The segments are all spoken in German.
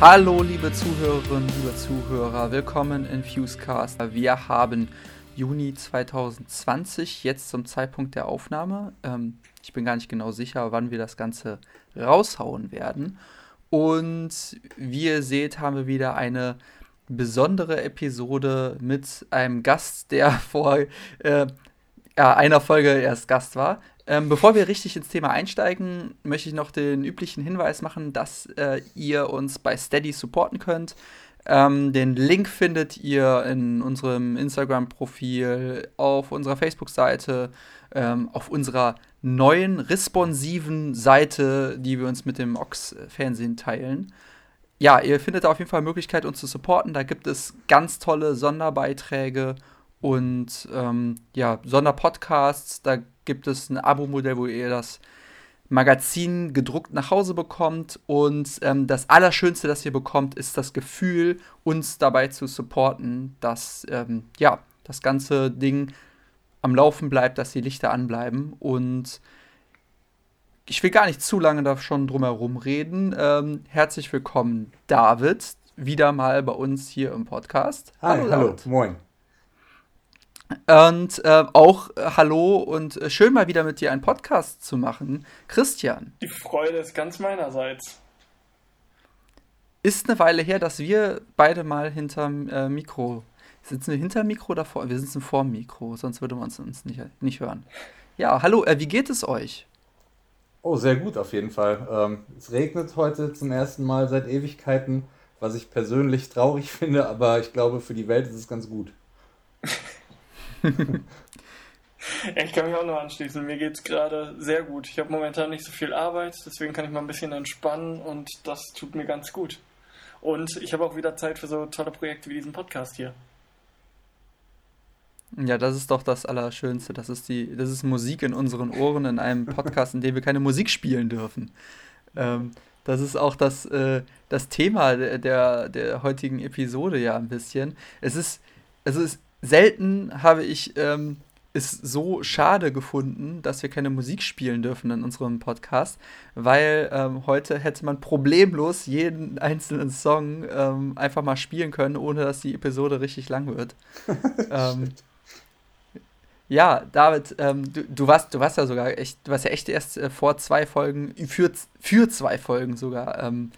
Hallo, liebe Zuhörerinnen, liebe Zuhörer, willkommen in Fusecast. Wir haben Juni 2020, jetzt zum Zeitpunkt der Aufnahme. Ähm, ich bin gar nicht genau sicher, wann wir das Ganze raushauen werden. Und wie ihr seht, haben wir wieder eine besondere Episode mit einem Gast, der vor äh, einer Folge erst Gast war. Ähm, bevor wir richtig ins Thema einsteigen, möchte ich noch den üblichen Hinweis machen, dass äh, ihr uns bei Steady supporten könnt. Ähm, den Link findet ihr in unserem Instagram-Profil, auf unserer Facebook-Seite, ähm, auf unserer neuen responsiven Seite, die wir uns mit dem Ox-Fernsehen teilen. Ja, ihr findet da auf jeden Fall Möglichkeit, uns zu supporten. Da gibt es ganz tolle Sonderbeiträge und ähm, ja, Sonderpodcasts. Da gibt es ein Abo-Modell, wo ihr das Magazin gedruckt nach Hause bekommt. Und ähm, das Allerschönste, das ihr bekommt, ist das Gefühl, uns dabei zu supporten, dass ähm, ja, das ganze Ding am Laufen bleibt, dass die Lichter anbleiben. Und ich will gar nicht zu lange da schon drum herum reden. Ähm, herzlich willkommen, David, wieder mal bei uns hier im Podcast. Hi, hallo, hallo moin. Und äh, auch äh, hallo und äh, schön mal wieder mit dir einen Podcast zu machen. Christian. Die Freude ist ganz meinerseits. Ist eine Weile her, dass wir beide mal hinterm äh, Mikro. Sitzen wir hinterm Mikro oder vor? Wir sitzen vor dem Mikro, sonst würde man uns, uns nicht, nicht hören. Ja, hallo, äh, wie geht es euch? Oh, sehr gut auf jeden Fall. Ähm, es regnet heute zum ersten Mal seit Ewigkeiten, was ich persönlich traurig finde, aber ich glaube, für die Welt ist es ganz gut. ich kann mich auch nur anschließen. Mir geht es gerade sehr gut. Ich habe momentan nicht so viel Arbeit, deswegen kann ich mal ein bisschen entspannen und das tut mir ganz gut. Und ich habe auch wieder Zeit für so tolle Projekte wie diesen Podcast hier. Ja, das ist doch das Allerschönste. Das ist, die, das ist Musik in unseren Ohren in einem Podcast, in dem wir keine Musik spielen dürfen. Ähm, das ist auch das, äh, das Thema der, der heutigen Episode ja ein bisschen. Es ist, also es selten habe ich ähm, es so schade gefunden, dass wir keine Musik spielen dürfen in unserem Podcast, weil ähm, heute hätte man problemlos jeden einzelnen Song ähm, einfach mal spielen können, ohne dass die Episode richtig lang wird. ähm, ja, David, ähm, du, du, warst, du warst ja sogar echt, du warst ja echt erst äh, vor zwei Folgen, für, für zwei Folgen sogar ähm,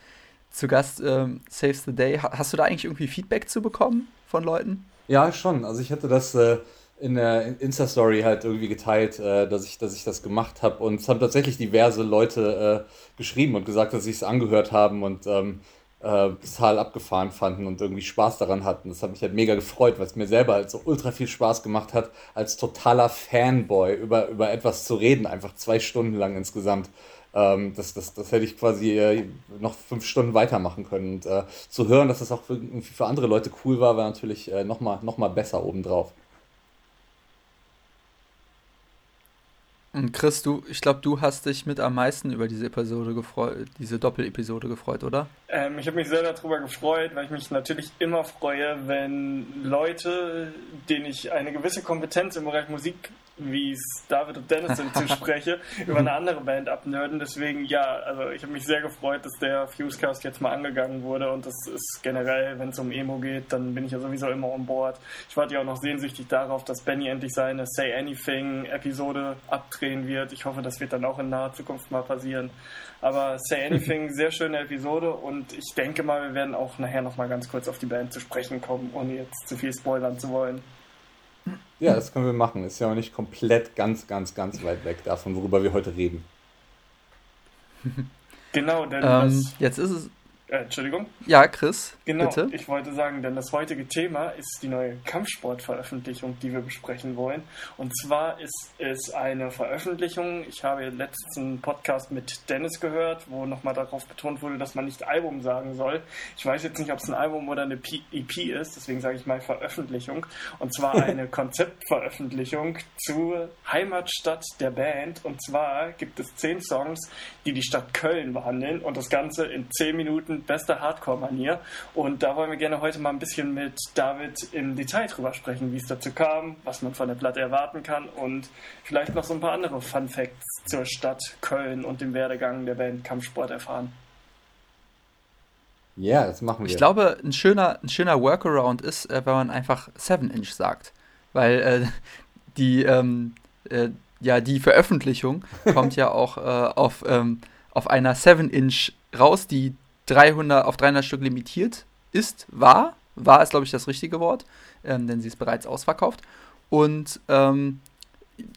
zu Gast, ähm, Saves the Day. Hast du da eigentlich irgendwie Feedback zu bekommen von Leuten? Ja, schon. Also ich hatte das äh, in der Insta-Story halt irgendwie geteilt, äh, dass, ich, dass ich das gemacht habe. Und es haben tatsächlich diverse Leute äh, geschrieben und gesagt, dass sie es angehört haben und ähm, äh, total abgefahren fanden und irgendwie Spaß daran hatten. Das hat mich halt mega gefreut, weil es mir selber halt so ultra viel Spaß gemacht hat, als totaler Fanboy über, über etwas zu reden, einfach zwei Stunden lang insgesamt. Ähm, das, das, das hätte ich quasi äh, noch fünf Stunden weitermachen können. Und äh, zu hören, dass das auch für, für andere Leute cool war, war natürlich äh, nochmal noch mal besser obendrauf. Und Chris, du, ich glaube, du hast dich mit am meisten über diese Episode gefreut, diese Doppelepisode gefreut, oder? Ähm, ich habe mich sehr darüber gefreut, weil ich mich natürlich immer freue, wenn Leute, denen ich eine gewisse Kompetenz im Bereich Musik wie es David und Dennis sind, zuspreche, über eine andere Band abnörden. Deswegen, ja, also ich habe mich sehr gefreut, dass der Fusecast jetzt mal angegangen wurde und das ist generell, wenn es um Emo geht, dann bin ich ja sowieso immer on board. Ich warte ja auch noch sehnsüchtig darauf, dass Benny endlich seine Say Anything Episode abdrehen wird. Ich hoffe, das wird dann auch in naher Zukunft mal passieren. Aber Say Anything, sehr schöne Episode und ich denke mal, wir werden auch nachher noch mal ganz kurz auf die Band zu sprechen kommen, ohne jetzt zu viel spoilern zu wollen. Ja, das können wir machen. Ist ja auch nicht komplett ganz, ganz, ganz weit weg davon, worüber wir heute reden. Genau, denn ähm, jetzt ist es äh, Entschuldigung? Ja, Chris. Genau, bitte. ich wollte sagen, denn das heutige Thema ist die neue Kampfsportveröffentlichung, die wir besprechen wollen. Und zwar ist es eine Veröffentlichung. Ich habe letztens einen Podcast mit Dennis gehört, wo nochmal darauf betont wurde, dass man nicht Album sagen soll. Ich weiß jetzt nicht, ob es ein Album oder eine EP ist, deswegen sage ich mal Veröffentlichung. Und zwar eine Konzeptveröffentlichung zur Heimatstadt der Band. Und zwar gibt es zehn Songs, die die Stadt Köln behandeln und das Ganze in zehn Minuten beste Hardcore-Manier. Und da wollen wir gerne heute mal ein bisschen mit David im Detail drüber sprechen, wie es dazu kam, was man von der Platte erwarten kann und vielleicht noch so ein paar andere Fun Facts zur Stadt Köln und dem Werdegang der Band Kampfsport erfahren. Ja, das machen wir. Ich glaube, ein schöner, ein schöner Workaround ist, äh, wenn man einfach 7-Inch sagt. Weil äh, die, ähm, äh, ja, die Veröffentlichung kommt ja auch äh, auf, ähm, auf einer 7-Inch raus, die 300, auf 300 Stück limitiert ist, war. War ist, glaube ich, das richtige Wort, ähm, denn sie ist bereits ausverkauft. Und ähm,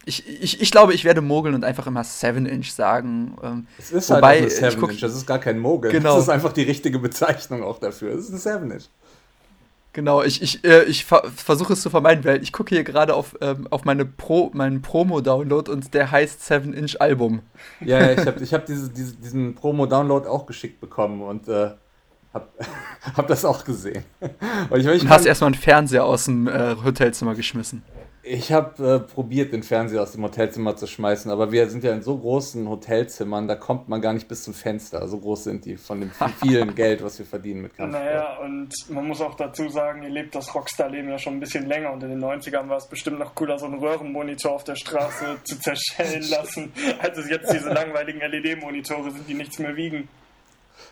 ich, ich, ich glaube, ich werde mogeln und einfach immer 7-Inch sagen. Ähm, es ist halt wobei, halt eine 7-Inch, das ist gar kein Mogel. Genau. Das ist einfach die richtige Bezeichnung auch dafür. Es ist ein 7-Inch. Genau, ich, ich, äh, ich ver versuche es zu vermeiden, weil ich gucke hier gerade auf, ähm, auf meine Pro, meinen Promo-Download und der heißt 7-Inch-Album. Ja, ja, ich habe ich hab diese, diese, diesen Promo-Download auch geschickt bekommen und äh, habe hab das auch gesehen. und ich, ich und hast erstmal einen Fernseher aus dem äh, Hotelzimmer geschmissen. Ich habe äh, probiert, den Fernseher aus dem Hotelzimmer zu schmeißen, aber wir sind ja in so großen Hotelzimmern, da kommt man gar nicht bis zum Fenster. So groß sind die von dem vielen Geld, was wir verdienen mit Kampfsport. Naja, und man muss auch dazu sagen, ihr lebt das Rockstar-Leben ja schon ein bisschen länger und in den 90ern war es bestimmt noch cooler, so einen Röhrenmonitor auf der Straße zu zerschellen lassen, als es jetzt diese langweiligen LED-Monitore sind, die nichts mehr wiegen.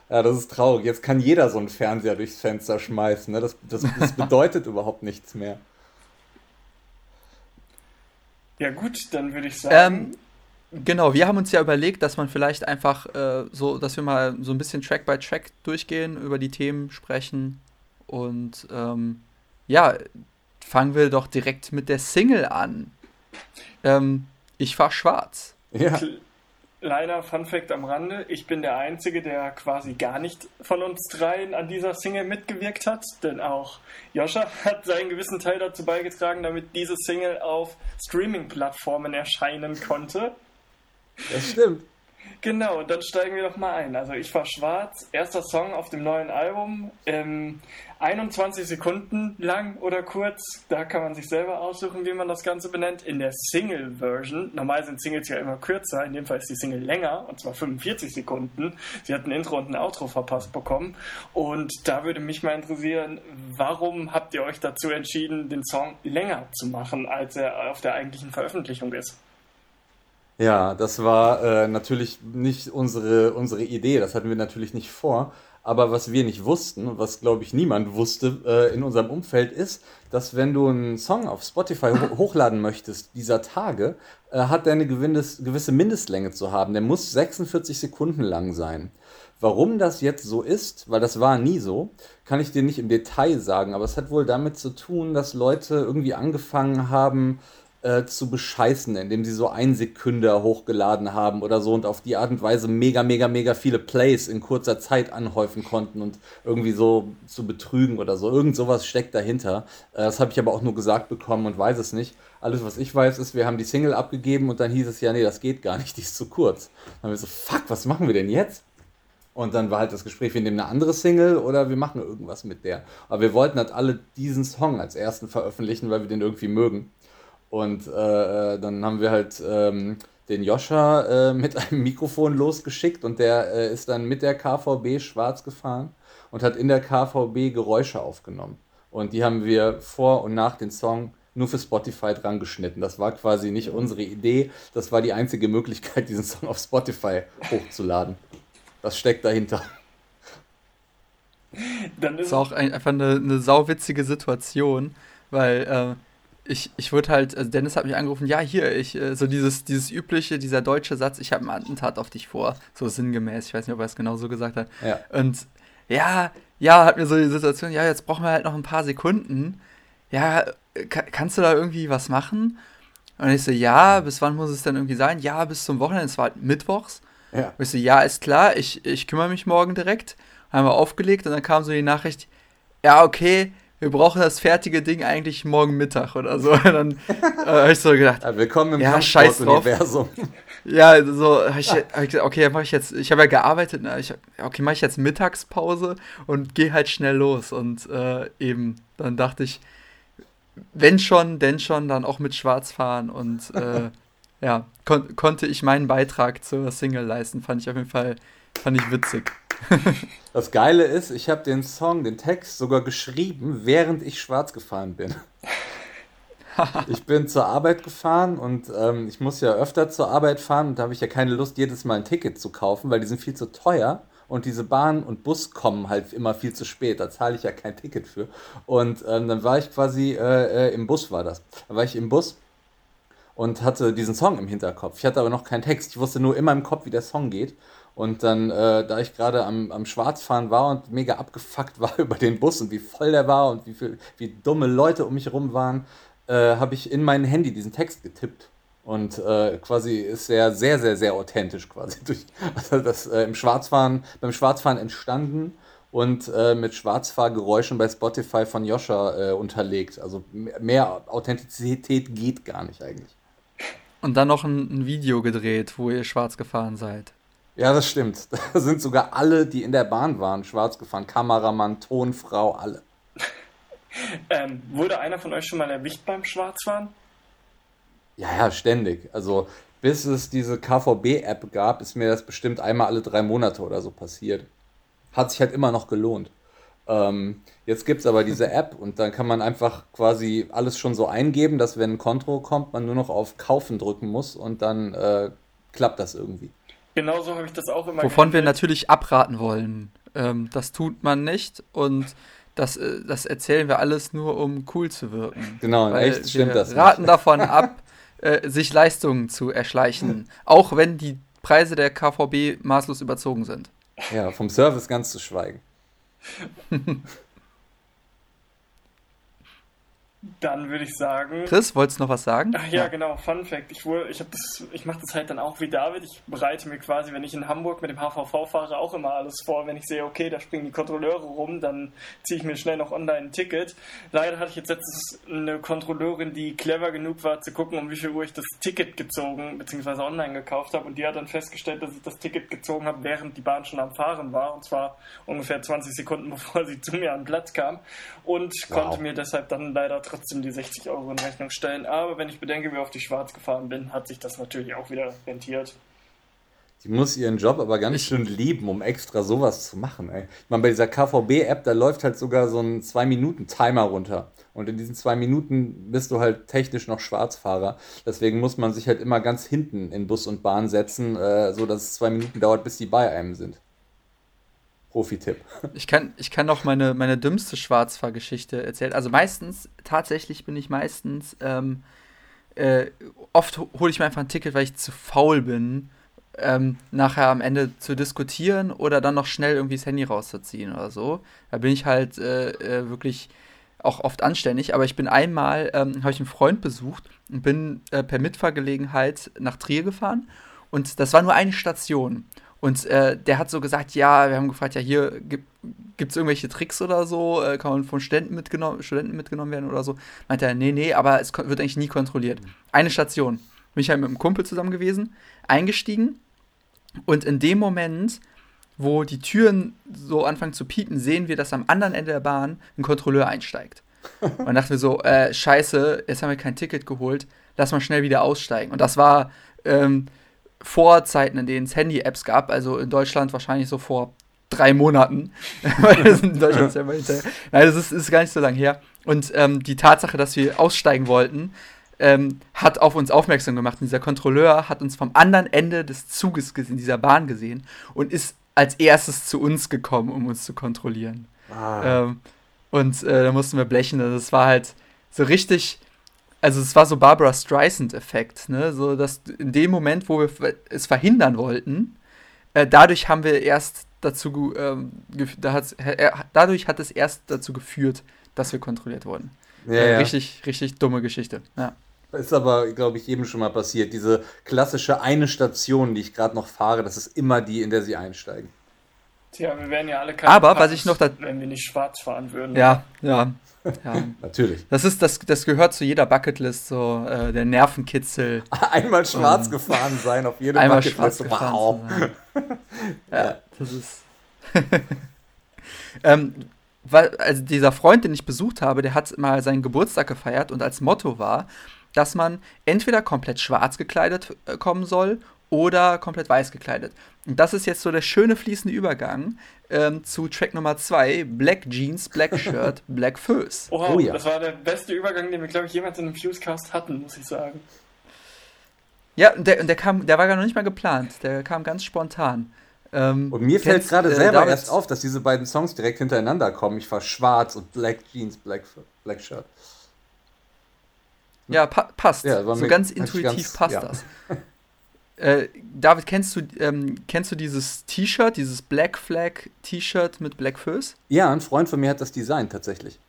Ja, das ist traurig. Jetzt kann jeder so einen Fernseher durchs Fenster schmeißen. Ne? Das, das, das bedeutet überhaupt nichts mehr. Ja gut, dann würde ich sagen. Ähm, genau, wir haben uns ja überlegt, dass man vielleicht einfach äh, so, dass wir mal so ein bisschen Track by Track durchgehen, über die Themen sprechen. Und ähm, ja, fangen wir doch direkt mit der Single an. Ähm, ich fahr schwarz. Ja leider Fun Fact am Rande, ich bin der Einzige, der quasi gar nicht von uns dreien an dieser Single mitgewirkt hat, denn auch Joscha hat seinen gewissen Teil dazu beigetragen, damit diese Single auf Streaming-Plattformen erscheinen konnte. Das stimmt. Genau, dann steigen wir doch mal ein. Also ich war schwarz, erster Song auf dem neuen Album, ähm, 21 Sekunden lang oder kurz, da kann man sich selber aussuchen, wie man das Ganze benennt. In der Single-Version, normal sind Singles ja immer kürzer, in dem Fall ist die Single länger, und zwar 45 Sekunden. Sie hat ein Intro und ein Outro verpasst bekommen. Und da würde mich mal interessieren, warum habt ihr euch dazu entschieden, den Song länger zu machen, als er auf der eigentlichen Veröffentlichung ist? Ja, das war äh, natürlich nicht unsere, unsere Idee, das hatten wir natürlich nicht vor. Aber was wir nicht wussten und was, glaube ich, niemand wusste äh, in unserem Umfeld ist, dass wenn du einen Song auf Spotify ho hochladen möchtest dieser Tage, äh, hat der eine gewisse Mindestlänge zu haben. Der muss 46 Sekunden lang sein. Warum das jetzt so ist, weil das war nie so, kann ich dir nicht im Detail sagen, aber es hat wohl damit zu tun, dass Leute irgendwie angefangen haben, äh, zu bescheißen, indem sie so ein Sekünder hochgeladen haben oder so und auf die Art und Weise mega, mega, mega viele Plays in kurzer Zeit anhäufen konnten und irgendwie so zu betrügen oder so. Irgend sowas steckt dahinter. Äh, das habe ich aber auch nur gesagt bekommen und weiß es nicht. Alles, was ich weiß, ist, wir haben die Single abgegeben und dann hieß es ja, nee, das geht gar nicht, die ist zu kurz. Dann haben wir so, fuck, was machen wir denn jetzt? Und dann war halt das Gespräch, wir nehmen eine andere Single oder wir machen irgendwas mit der. Aber wir wollten halt alle diesen Song als ersten veröffentlichen, weil wir den irgendwie mögen. Und äh, äh, dann haben wir halt ähm, den Joscha äh, mit einem Mikrofon losgeschickt und der äh, ist dann mit der KVB schwarz gefahren und hat in der KVB Geräusche aufgenommen. Und die haben wir vor und nach dem Song nur für Spotify dran geschnitten. Das war quasi nicht unsere Idee, das war die einzige Möglichkeit, diesen Song auf Spotify hochzuladen. Das steckt dahinter. Dann ist das ist auch ein, einfach eine, eine sauwitzige Situation, weil äh, ich, ich wurde halt, also Dennis hat mich angerufen, ja, hier, ich, äh, so dieses, dieses übliche, dieser deutsche Satz, ich habe ein Attentat auf dich vor, so sinngemäß, ich weiß nicht, ob er es genau so gesagt hat. Ja. Und ja, ja, hat mir so die Situation, ja, jetzt brauchen wir halt noch ein paar Sekunden. Ja, kannst du da irgendwie was machen? Und ich so, ja, bis wann muss es denn irgendwie sein? Ja, bis zum Wochenende, es war halt mittwochs. Ja. Und ich so, ja, ist klar, ich, ich kümmere mich morgen direkt. Haben wir aufgelegt und dann kam so die Nachricht, ja, okay, wir brauchen das fertige Ding eigentlich morgen Mittag oder so. Und dann äh, habe ich so gedacht, ja, willkommen im ja, Universum. Ja, so, hab ich, hab ich okay, mache ich jetzt, ich habe ja gearbeitet, ne? ich, okay, mache ich jetzt Mittagspause und gehe halt schnell los. Und äh, eben, dann dachte ich, wenn schon, denn schon, dann auch mit Schwarz fahren und äh, ja, kon konnte ich meinen Beitrag zur Single leisten, fand ich auf jeden Fall, fand ich witzig. Das Geile ist, ich habe den Song, den Text sogar geschrieben, während ich schwarz gefahren bin. ich bin zur Arbeit gefahren und ähm, ich muss ja öfter zur Arbeit fahren und da habe ich ja keine Lust, jedes Mal ein Ticket zu kaufen, weil die sind viel zu teuer und diese Bahn und Bus kommen halt immer viel zu spät. Da zahle ich ja kein Ticket für. Und ähm, dann war ich quasi äh, äh, im Bus, war das. Da war ich im Bus und hatte diesen Song im Hinterkopf. Ich hatte aber noch keinen Text. Ich wusste nur immer im Kopf, wie der Song geht. Und dann, äh, da ich gerade am, am Schwarzfahren war und mega abgefuckt war über den Bus und wie voll der war und wie, viel, wie dumme Leute um mich herum waren, äh, habe ich in mein Handy diesen Text getippt. Und äh, quasi ist er sehr, sehr, sehr authentisch quasi durch also das äh, im Schwarzfahren, beim Schwarzfahren entstanden und äh, mit Schwarzfahrgeräuschen bei Spotify von Joscha äh, unterlegt. Also mehr Authentizität geht gar nicht eigentlich. Und dann noch ein, ein Video gedreht, wo ihr schwarz gefahren seid. Ja, das stimmt. Da sind sogar alle, die in der Bahn waren, schwarz gefahren. Kameramann, Tonfrau, alle. ähm, wurde einer von euch schon mal erwischt beim Schwarzfahren? Ja, ja, ständig. Also bis es diese KVB-App gab, ist mir das bestimmt einmal alle drei Monate oder so passiert. Hat sich halt immer noch gelohnt. Ähm, jetzt gibt es aber diese App und dann kann man einfach quasi alles schon so eingeben, dass wenn ein Konto kommt, man nur noch auf Kaufen drücken muss und dann äh, klappt das irgendwie. Genauso habe ich das auch immer Wovon wir natürlich abraten wollen. Ähm, das tut man nicht und das, äh, das erzählen wir alles nur, um cool zu wirken. Genau, in echt stimmt das. Wir raten davon ab, äh, sich Leistungen zu erschleichen, auch wenn die Preise der KVB maßlos überzogen sind. Ja, vom Service ganz zu schweigen. Dann würde ich sagen. Chris, wolltest du noch was sagen? Ach ja, ja. genau. Fun Fact. Ich, ich, ich mache das halt dann auch wie David. Ich bereite mir quasi, wenn ich in Hamburg mit dem HVV fahre, auch immer alles vor. Wenn ich sehe, okay, da springen die Kontrolleure rum, dann ziehe ich mir schnell noch online ein Ticket. Leider hatte ich jetzt letztens eine Kontrolleurin, die clever genug war, zu gucken, um wie viel Uhr ich das Ticket gezogen bzw. online gekauft habe. Und die hat dann festgestellt, dass ich das Ticket gezogen habe, während die Bahn schon am Fahren war. Und zwar ungefähr 20 Sekunden, bevor sie zu mir an Platz kam. Und wow. konnte mir deshalb dann leider trotzdem die 60 Euro in Rechnung stellen. Aber wenn ich bedenke, wie oft ich schwarz gefahren bin, hat sich das natürlich auch wieder rentiert. Die muss ihren Job aber ganz schön lieben, um extra sowas zu machen. Ey. Ich meine, bei dieser KVB-App, da läuft halt sogar so ein 2-Minuten-Timer runter. Und in diesen zwei Minuten bist du halt technisch noch Schwarzfahrer. Deswegen muss man sich halt immer ganz hinten in Bus und Bahn setzen, äh, so dass es zwei Minuten dauert, bis die bei einem sind. Profi-Tipp. Ich kann, ich kann noch meine, meine dümmste Schwarzfahrgeschichte erzählen. Also meistens, tatsächlich bin ich meistens, ähm, äh, oft hole ich mir einfach ein Ticket, weil ich zu faul bin, ähm, nachher am Ende zu diskutieren oder dann noch schnell irgendwie das Handy rauszuziehen oder so. Da bin ich halt äh, äh, wirklich auch oft anständig. Aber ich bin einmal, ähm, habe ich einen Freund besucht und bin äh, per Mitfahrgelegenheit nach Trier gefahren. Und das war nur eine Station. Und äh, der hat so gesagt, ja, wir haben gefragt, ja, hier gibt es irgendwelche Tricks oder so, äh, kann man von Studenten, mitgenommen, Studenten mitgenommen werden oder so. Meint er, nee, nee, aber es wird eigentlich nie kontrolliert. Eine Station. Bin ich halt mit einem Kumpel zusammen gewesen, eingestiegen und in dem Moment, wo die Türen so anfangen zu piepen, sehen wir, dass am anderen Ende der Bahn ein Kontrolleur einsteigt. Und dann dachten wir so, äh, scheiße, jetzt haben wir kein Ticket geholt, lass mal schnell wieder aussteigen. Und das war ähm, vor Zeiten, in denen es Handy-Apps gab, also in Deutschland wahrscheinlich so vor drei Monaten. Das in Deutschland ist ja. Nein, das ist, ist gar nicht so lange her. Und ähm, die Tatsache, dass wir aussteigen wollten, ähm, hat auf uns aufmerksam gemacht. Und dieser Kontrolleur hat uns vom anderen Ende des Zuges in dieser Bahn gesehen und ist als erstes zu uns gekommen, um uns zu kontrollieren. Ah. Ähm, und äh, da mussten wir blechen. Also es war halt so richtig also es war so Barbara Streisand-Effekt, ne? So dass in dem Moment, wo wir es verhindern wollten, äh, dadurch haben wir erst dazu, ähm, da äh, dadurch hat es erst dazu geführt, dass wir kontrolliert wurden. Ja, äh, ja. Richtig, richtig dumme Geschichte. Ja. Ist aber, glaube ich, jedem schon mal passiert. Diese klassische eine Station, die ich gerade noch fahre, das ist immer die, in der sie einsteigen. Tja, wir wären ja alle keine Aber was ich noch da wenn wir nicht schwarz fahren würden. Ja, ja. Ja. Natürlich. Das, ist, das, das gehört zu jeder Bucketlist, so äh, der Nervenkitzel. Einmal schwarz um, gefahren sein auf jeder einmal Bucketlist. Wow. ja, ja, das ist. ähm, weil, also dieser Freund, den ich besucht habe, der hat mal seinen Geburtstag gefeiert und als Motto war, dass man entweder komplett schwarz gekleidet äh, kommen soll oder komplett weiß gekleidet. Und das ist jetzt so der schöne fließende Übergang ähm, zu Track Nummer 2, Black Jeans, Black Shirt, Black Föß. Oha, oh ja. das war der beste Übergang, den wir, glaube ich, jemals in einem Fusecast hatten, muss ich sagen. Ja, und der, und der kam, der war gar noch nicht mal geplant, der kam ganz spontan. Ähm, und mir fällt gerade äh, selber erst auf, dass diese beiden Songs direkt hintereinander kommen. Ich war schwarz und Black Jeans, Black, Black Shirt. Ja, pa passt. Ja, so ganz intuitiv ganz, passt ja. das. Äh, David, kennst du, ähm, kennst du dieses T-Shirt, dieses Black Flag T-Shirt mit Black Föß? Ja, ein Freund von mir hat das Design tatsächlich.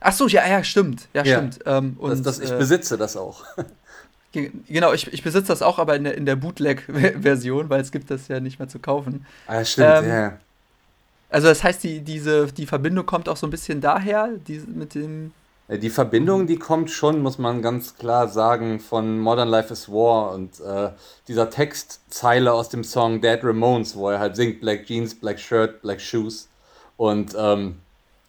Ach so, ja, ja, stimmt. Ja, ja. stimmt. Ähm, und, das, das, ich äh, besitze das auch. Genau, ich, ich besitze das auch, aber in der, in der Bootleg-Version, weil es gibt das ja nicht mehr zu kaufen. Ah, stimmt, ähm, ja. Also das heißt, die, diese, die Verbindung kommt auch so ein bisschen daher, die, mit dem... Äh, die Verbindung, die kommt schon, muss man ganz klar sagen, von Modern Life is War und äh, dieser Textzeile aus dem Song Dead Ramones, wo er halt singt Black Jeans, Black Shirt, Black Shoes. Und ähm,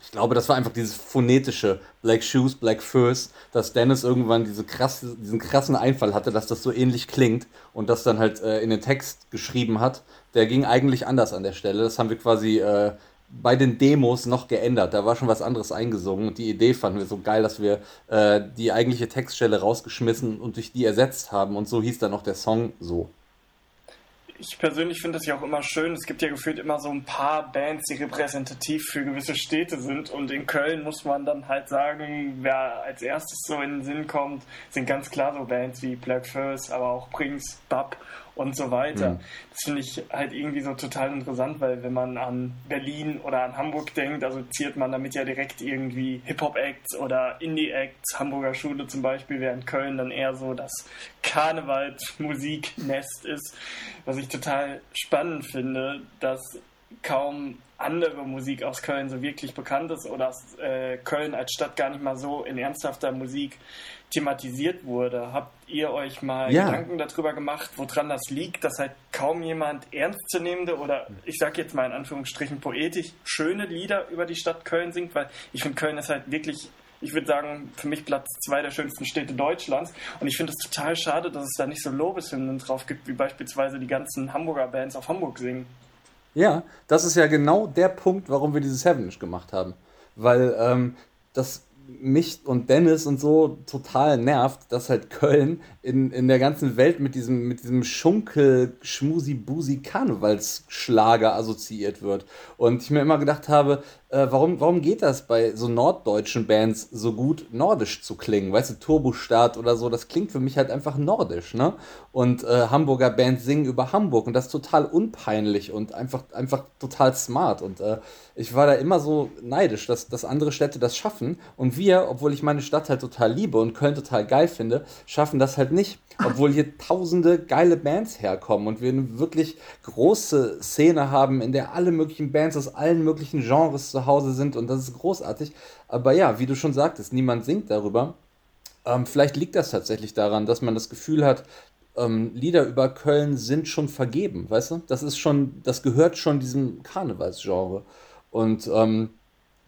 ich glaube, das war einfach dieses phonetische Black Shoes, Black Furs, dass Dennis irgendwann diese krasse, diesen krassen Einfall hatte, dass das so ähnlich klingt und das dann halt äh, in den Text geschrieben hat. Der ging eigentlich anders an der Stelle. Das haben wir quasi äh, bei den Demos noch geändert. Da war schon was anderes eingesungen und die Idee fanden wir so geil, dass wir äh, die eigentliche Textstelle rausgeschmissen und durch die ersetzt haben und so hieß dann auch der Song so ich persönlich finde das ja auch immer schön. Es gibt ja gefühlt immer so ein paar Bands, die repräsentativ für gewisse Städte sind. Und in Köln muss man dann halt sagen, wer als erstes so in den Sinn kommt, sind ganz klar so Bands wie Black First, aber auch Prince, Bub und so weiter. Mhm. Das finde ich halt irgendwie so total interessant, weil wenn man an Berlin oder an Hamburg denkt, assoziiert man damit ja direkt irgendwie Hip-Hop-Acts oder Indie-Acts, Hamburger Schule zum Beispiel, während Köln dann eher so das Karnevalsmusiknest ist. Was ich total spannend finde, dass kaum andere Musik aus Köln so wirklich bekannt ist oder dass äh, Köln als Stadt gar nicht mal so in ernsthafter Musik thematisiert wurde. Habt ihr euch mal ja. Gedanken darüber gemacht, woran das liegt, dass halt kaum jemand ernstzunehmende oder ich sag jetzt mal in Anführungsstrichen poetisch schöne Lieder über die Stadt Köln singt, weil ich finde Köln ist halt wirklich ich würde sagen, für mich Platz zwei der schönsten Städte Deutschlands. Und ich finde es total schade, dass es da nicht so Lobeshymnen drauf gibt, wie beispielsweise die ganzen Hamburger Bands auf Hamburg singen. Ja, das ist ja genau der Punkt, warum wir dieses Heavenish gemacht haben. Weil ähm, das mich und Dennis und so total nervt, dass halt Köln in, in der ganzen Welt mit diesem, mit diesem Schunkel, Schmusi, Busi, Karnevalsschlager assoziiert wird. Und ich mir immer gedacht habe, äh, warum, warum geht das bei so norddeutschen Bands so gut, nordisch zu klingen? Weißt du, Turbostart oder so, das klingt für mich halt einfach nordisch, ne? Und äh, Hamburger Bands singen über Hamburg und das ist total unpeinlich und einfach, einfach total smart. Und äh, ich war da immer so neidisch, dass, dass andere Städte das schaffen. Und wir, obwohl ich meine Stadt halt total liebe und Köln total geil finde, schaffen das halt nicht. Obwohl hier tausende geile Bands herkommen und wir eine wirklich große Szene haben, in der alle möglichen Bands aus allen möglichen Genres zu Hause sind und das ist großartig. Aber ja, wie du schon sagtest, niemand singt darüber. Ähm, vielleicht liegt das tatsächlich daran, dass man das Gefühl hat, ähm, Lieder über Köln sind schon vergeben, weißt du? Das ist schon, das gehört schon diesem Karnevalsgenre. Und ähm,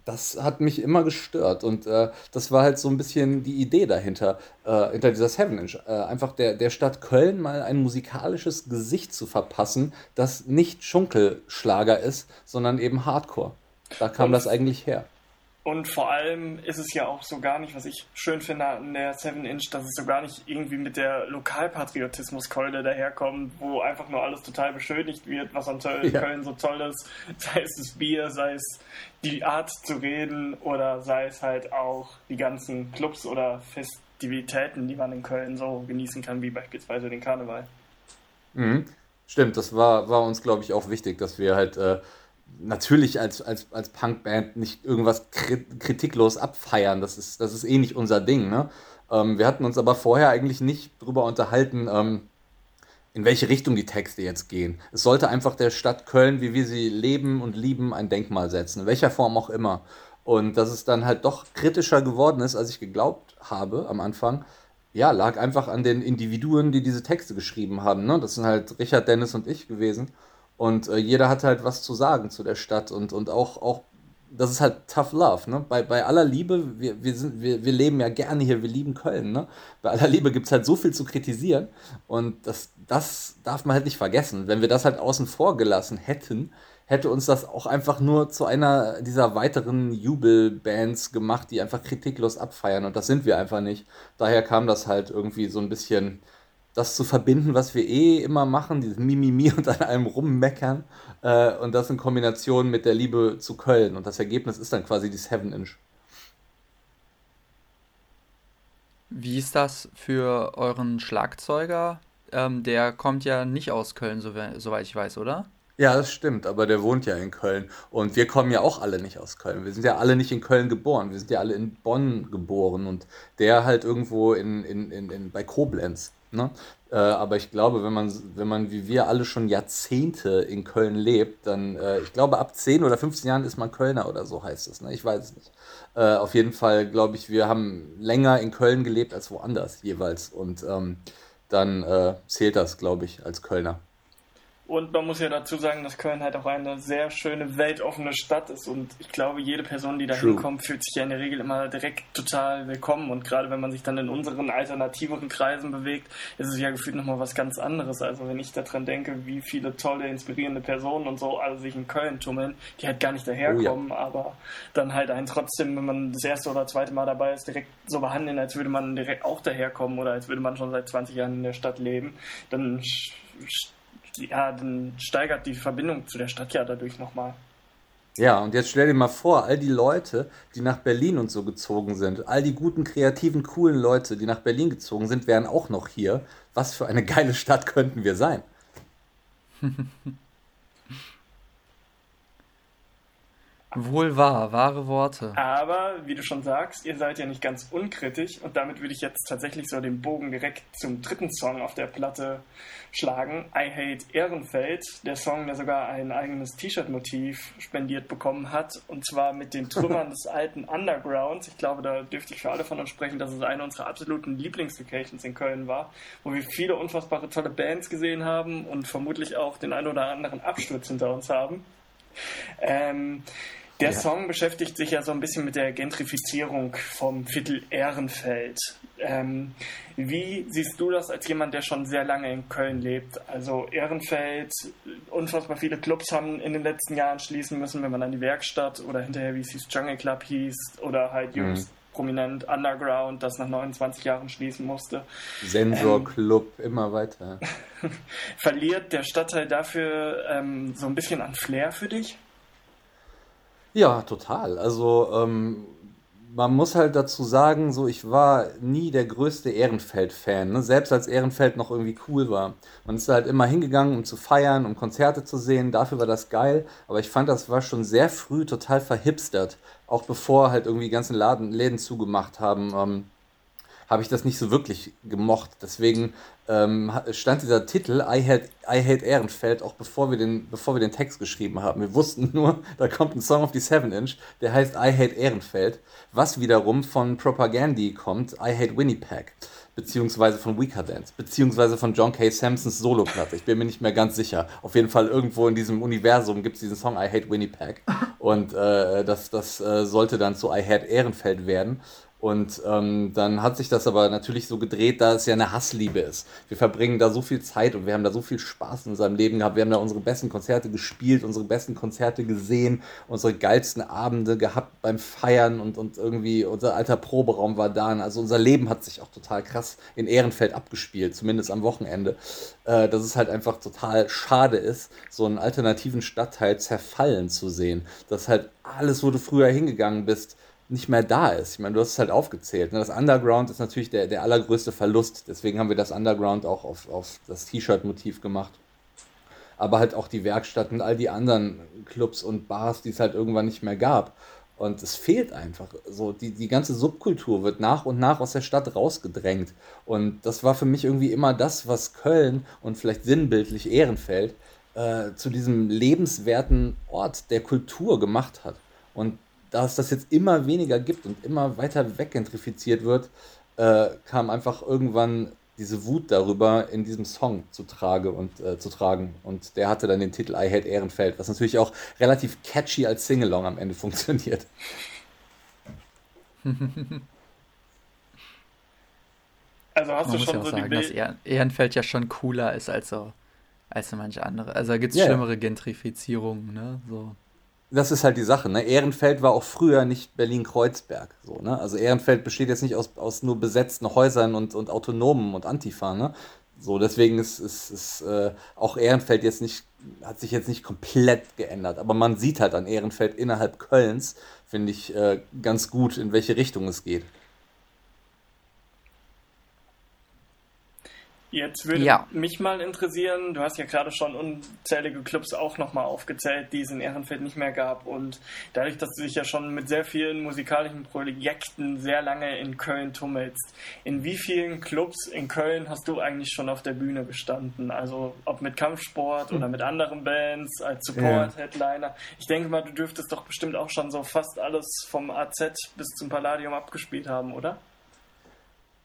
das hat mich immer gestört und äh, das war halt so ein bisschen die Idee dahinter, äh, hinter dieser Seven Inch. Äh, einfach der, der Stadt Köln mal ein musikalisches Gesicht zu verpassen, das nicht Schunkelschlager ist, sondern eben Hardcore. Da kam und, das eigentlich her. Und vor allem ist es ja auch so gar nicht, was ich schön finde an der 7 Inch, dass es so gar nicht irgendwie mit der Lokalpatriotismuskeule daherkommt, wo einfach nur alles total beschönigt wird, was an ja. Köln so toll ist. Sei es das Bier, sei es die Art zu reden oder sei es halt auch die ganzen Clubs oder Festivitäten, die man in Köln so genießen kann, wie beispielsweise den Karneval. Mhm. Stimmt, das war, war uns, glaube ich, auch wichtig, dass wir halt äh, natürlich als, als, als Punkband nicht irgendwas kritiklos abfeiern. Das ist, das ist eh nicht unser Ding. Ne? Ähm, wir hatten uns aber vorher eigentlich nicht drüber unterhalten, ähm, in welche Richtung die Texte jetzt gehen. Es sollte einfach der Stadt Köln, wie wir sie leben und lieben, ein Denkmal setzen, in welcher Form auch immer. Und dass es dann halt doch kritischer geworden ist, als ich geglaubt habe am Anfang, ja, lag einfach an den Individuen, die diese Texte geschrieben haben. Ne? Das sind halt Richard, Dennis und ich gewesen. Und äh, jeder hat halt was zu sagen zu der Stadt und, und auch, auch, das ist halt tough love, ne? Bei, bei aller Liebe, wir, wir, sind, wir, wir leben ja gerne hier, wir lieben Köln, ne? Bei aller Liebe gibt es halt so viel zu kritisieren und das, das darf man halt nicht vergessen. Wenn wir das halt außen vor gelassen hätten, hätte uns das auch einfach nur zu einer dieser weiteren Jubelbands gemacht, die einfach kritiklos abfeiern und das sind wir einfach nicht. Daher kam das halt irgendwie so ein bisschen das zu verbinden, was wir eh immer machen, dieses Mimimi und an allem rummeckern. Äh, und das in Kombination mit der Liebe zu Köln. Und das Ergebnis ist dann quasi die Seven Inch. Wie ist das für euren Schlagzeuger? Ähm, der kommt ja nicht aus Köln, soweit ich weiß, oder? Ja, das stimmt, aber der wohnt ja in Köln. Und wir kommen ja auch alle nicht aus Köln. Wir sind ja alle nicht in Köln geboren. Wir sind ja alle in Bonn geboren und der halt irgendwo in, in, in, in bei Koblenz. Ne? Äh, aber ich glaube, wenn man, wenn man wie wir alle schon Jahrzehnte in Köln lebt, dann, äh, ich glaube, ab 10 oder 15 Jahren ist man Kölner oder so heißt es. Ne? Ich weiß es nicht. Äh, auf jeden Fall glaube ich, wir haben länger in Köln gelebt als woanders jeweils. Und ähm, dann äh, zählt das, glaube ich, als Kölner. Und man muss ja dazu sagen, dass Köln halt auch eine sehr schöne, weltoffene Stadt ist. Und ich glaube, jede Person, die da hinkommt, fühlt sich ja in der Regel immer direkt total willkommen. Und gerade wenn man sich dann in unseren alternativeren Kreisen bewegt, ist es ja gefühlt nochmal was ganz anderes. Also wenn ich daran denke, wie viele tolle, inspirierende Personen und so alle sich in Köln tummeln, die halt gar nicht daherkommen, oh, ja. aber dann halt einen trotzdem, wenn man das erste oder zweite Mal dabei ist, direkt so behandeln, als würde man direkt auch daherkommen oder als würde man schon seit 20 Jahren in der Stadt leben, dann ja, dann steigert die Verbindung zu der Stadt ja dadurch nochmal. Ja, und jetzt stell dir mal vor, all die Leute, die nach Berlin und so gezogen sind, all die guten, kreativen, coolen Leute, die nach Berlin gezogen sind, wären auch noch hier. Was für eine geile Stadt könnten wir sein? Wohl wahr, wahre Worte. Aber, wie du schon sagst, ihr seid ja nicht ganz unkritisch und damit würde ich jetzt tatsächlich so den Bogen direkt zum dritten Song auf der Platte schlagen. I Hate Ehrenfeld, der Song, der sogar ein eigenes T-Shirt-Motiv spendiert bekommen hat und zwar mit den Trümmern des alten Undergrounds. Ich glaube, da dürfte ich für alle von uns sprechen, dass es eine unserer absoluten Lieblingslocations in Köln war, wo wir viele unfassbare tolle Bands gesehen haben und vermutlich auch den ein oder anderen Absturz hinter uns haben. Ähm, der ja. Song beschäftigt sich ja so ein bisschen mit der Gentrifizierung vom Viertel Ehrenfeld. Ähm, wie siehst du das als jemand, der schon sehr lange in Köln lebt? Also Ehrenfeld, unfassbar viele Clubs haben in den letzten Jahren schließen müssen, wenn man an die Werkstatt oder hinterher, wie es hieß, Jungle Club hieß oder halt mhm. jüngst prominent Underground, das nach 29 Jahren schließen musste. Sensor ähm, Club, immer weiter. verliert der Stadtteil dafür ähm, so ein bisschen an Flair für dich? Ja, total. Also ähm, man muss halt dazu sagen, so ich war nie der größte Ehrenfeld-Fan, ne? selbst als Ehrenfeld noch irgendwie cool war. Man ist halt immer hingegangen, um zu feiern, um Konzerte zu sehen, dafür war das geil, aber ich fand, das war schon sehr früh total verhipstert, auch bevor halt irgendwie die ganzen Laden, Läden zugemacht haben. Ähm, habe ich das nicht so wirklich gemocht. Deswegen ähm, stand dieser Titel I Hate, I Hate Ehrenfeld auch bevor wir, den, bevor wir den Text geschrieben haben. Wir wussten nur, da kommt ein Song auf die 7 Inch, der heißt I Hate Ehrenfeld, was wiederum von Propagandy kommt, I Hate Winnipeg beziehungsweise von Weaker Dance, beziehungsweise von John K. Sampsons Soloplatte. Ich bin mir nicht mehr ganz sicher. Auf jeden Fall irgendwo in diesem Universum gibt es diesen Song I Hate Winnipeg. Und äh, das, das äh, sollte dann zu I Hate Ehrenfeld werden. Und ähm, dann hat sich das aber natürlich so gedreht, da es ja eine Hassliebe ist. Wir verbringen da so viel Zeit und wir haben da so viel Spaß in unserem Leben gehabt. Wir haben da unsere besten Konzerte gespielt, unsere besten Konzerte gesehen, unsere geilsten Abende gehabt beim Feiern und, und irgendwie unser alter Proberaum war da. Also unser Leben hat sich auch total krass in Ehrenfeld abgespielt, zumindest am Wochenende. Äh, dass es halt einfach total schade ist, so einen alternativen Stadtteil zerfallen zu sehen. Dass halt alles, wo du früher hingegangen bist, nicht mehr da ist. Ich meine, du hast es halt aufgezählt. Ne? Das Underground ist natürlich der, der allergrößte Verlust. Deswegen haben wir das Underground auch auf, auf das T-Shirt-Motiv gemacht. Aber halt auch die Werkstatt und all die anderen Clubs und Bars, die es halt irgendwann nicht mehr gab. Und es fehlt einfach. So, die, die ganze Subkultur wird nach und nach aus der Stadt rausgedrängt. Und das war für mich irgendwie immer das, was Köln und vielleicht sinnbildlich Ehrenfeld äh, zu diesem lebenswerten Ort der Kultur gemacht hat. Und da es das jetzt immer weniger gibt und immer weiter weggentrifiziert wird, äh, kam einfach irgendwann diese Wut darüber in diesem Song zu, trage und, äh, zu tragen. Und der hatte dann den Titel I Hate Ehrenfeld, was natürlich auch relativ catchy als Singalong am Ende funktioniert. Also hast Man du schon ja so sagen, dass Ehrenfeld ja schon cooler ist als so als so manche andere. Also da gibt es yeah. schlimmere Gentrifizierungen, ne? So das ist halt die Sache. Ne? Ehrenfeld war auch früher nicht Berlin-Kreuzberg. So, ne? Also Ehrenfeld besteht jetzt nicht aus, aus nur besetzten Häusern und, und Autonomen und Antifa. Ne? So, deswegen ist, ist, ist äh, auch Ehrenfeld jetzt nicht, hat sich jetzt nicht komplett geändert. Aber man sieht halt an Ehrenfeld innerhalb Kölns, finde ich, äh, ganz gut, in welche Richtung es geht. Jetzt würde ja. mich mal interessieren, du hast ja gerade schon unzählige Clubs auch nochmal aufgezählt, die es in Ehrenfeld nicht mehr gab. Und dadurch, dass du dich ja schon mit sehr vielen musikalischen Projekten sehr lange in Köln tummelst, in wie vielen Clubs in Köln hast du eigentlich schon auf der Bühne gestanden? Also ob mit Kampfsport oder mit anderen Bands, als Support-Headliner. Ja. Ich denke mal, du dürftest doch bestimmt auch schon so fast alles vom AZ bis zum Palladium abgespielt haben, oder?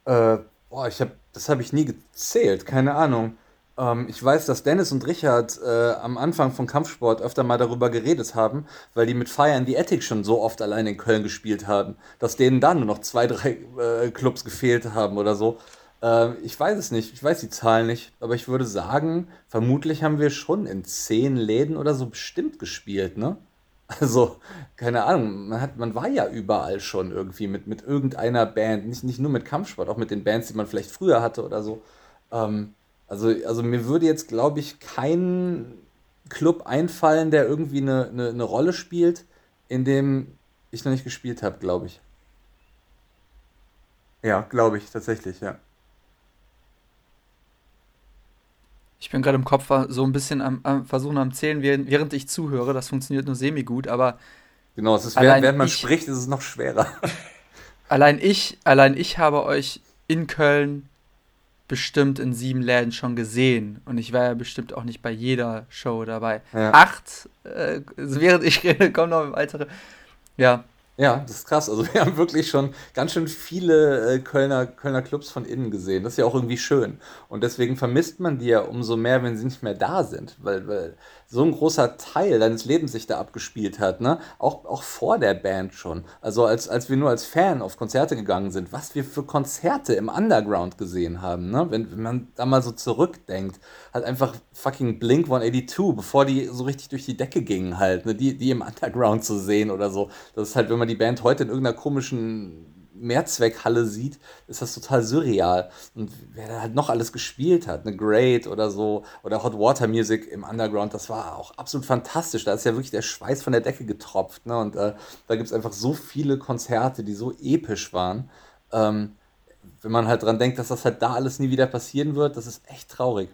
Äh Boah, ich hab, das habe ich nie gezählt, keine Ahnung. Ähm, ich weiß, dass Dennis und Richard äh, am Anfang von Kampfsport öfter mal darüber geredet haben, weil die mit Fire in the Attic schon so oft allein in Köln gespielt haben, dass denen dann nur noch zwei, drei äh, Clubs gefehlt haben oder so. Äh, ich weiß es nicht, ich weiß die Zahlen nicht, aber ich würde sagen, vermutlich haben wir schon in zehn Läden oder so bestimmt gespielt, ne? Also, keine Ahnung, man, hat, man war ja überall schon irgendwie mit, mit irgendeiner Band, nicht, nicht nur mit Kampfsport, auch mit den Bands, die man vielleicht früher hatte oder so. Ähm, also, also mir würde jetzt, glaube ich, kein Club einfallen, der irgendwie eine, eine, eine Rolle spielt, in dem ich noch nicht gespielt habe, glaube ich. Ja, glaube ich, tatsächlich, ja. Ich bin gerade im Kopf so ein bisschen am, am Versuchen am Zählen, während, ich zuhöre. Das funktioniert nur semi-gut, aber. Genau, es ist, während, während man ich, spricht, ist es noch schwerer. Allein ich, allein ich habe euch in Köln bestimmt in sieben Läden schon gesehen. Und ich war ja bestimmt auch nicht bei jeder Show dabei. Ja. Acht, äh, während ich rede, kommen noch weitere. Ja, ja, das ist krass. Also wir haben wirklich schon ganz schön viele äh, Kölner, Kölner Clubs von innen gesehen. Das ist ja auch irgendwie schön. Und deswegen vermisst man die ja umso mehr, wenn sie nicht mehr da sind. Weil, weil so ein großer Teil deines Lebens sich da abgespielt hat, ne? Auch, auch vor der Band schon. Also als, als wir nur als Fan auf Konzerte gegangen sind, was wir für Konzerte im Underground gesehen haben, ne? Wenn, wenn man da mal so zurückdenkt, halt einfach fucking Blink 182, bevor die so richtig durch die Decke gingen halt, ne? Die, die im Underground zu sehen oder so. Das ist halt, wenn man die Band heute in irgendeiner komischen Mehrzweckhalle sieht, ist das total surreal. Und wer da halt noch alles gespielt hat, eine Great oder so, oder Hot Water Music im Underground, das war auch absolut fantastisch. Da ist ja wirklich der Schweiß von der Decke getropft. Ne? Und äh, da gibt es einfach so viele Konzerte, die so episch waren. Ähm, wenn man halt dran denkt, dass das halt da alles nie wieder passieren wird, das ist echt traurig.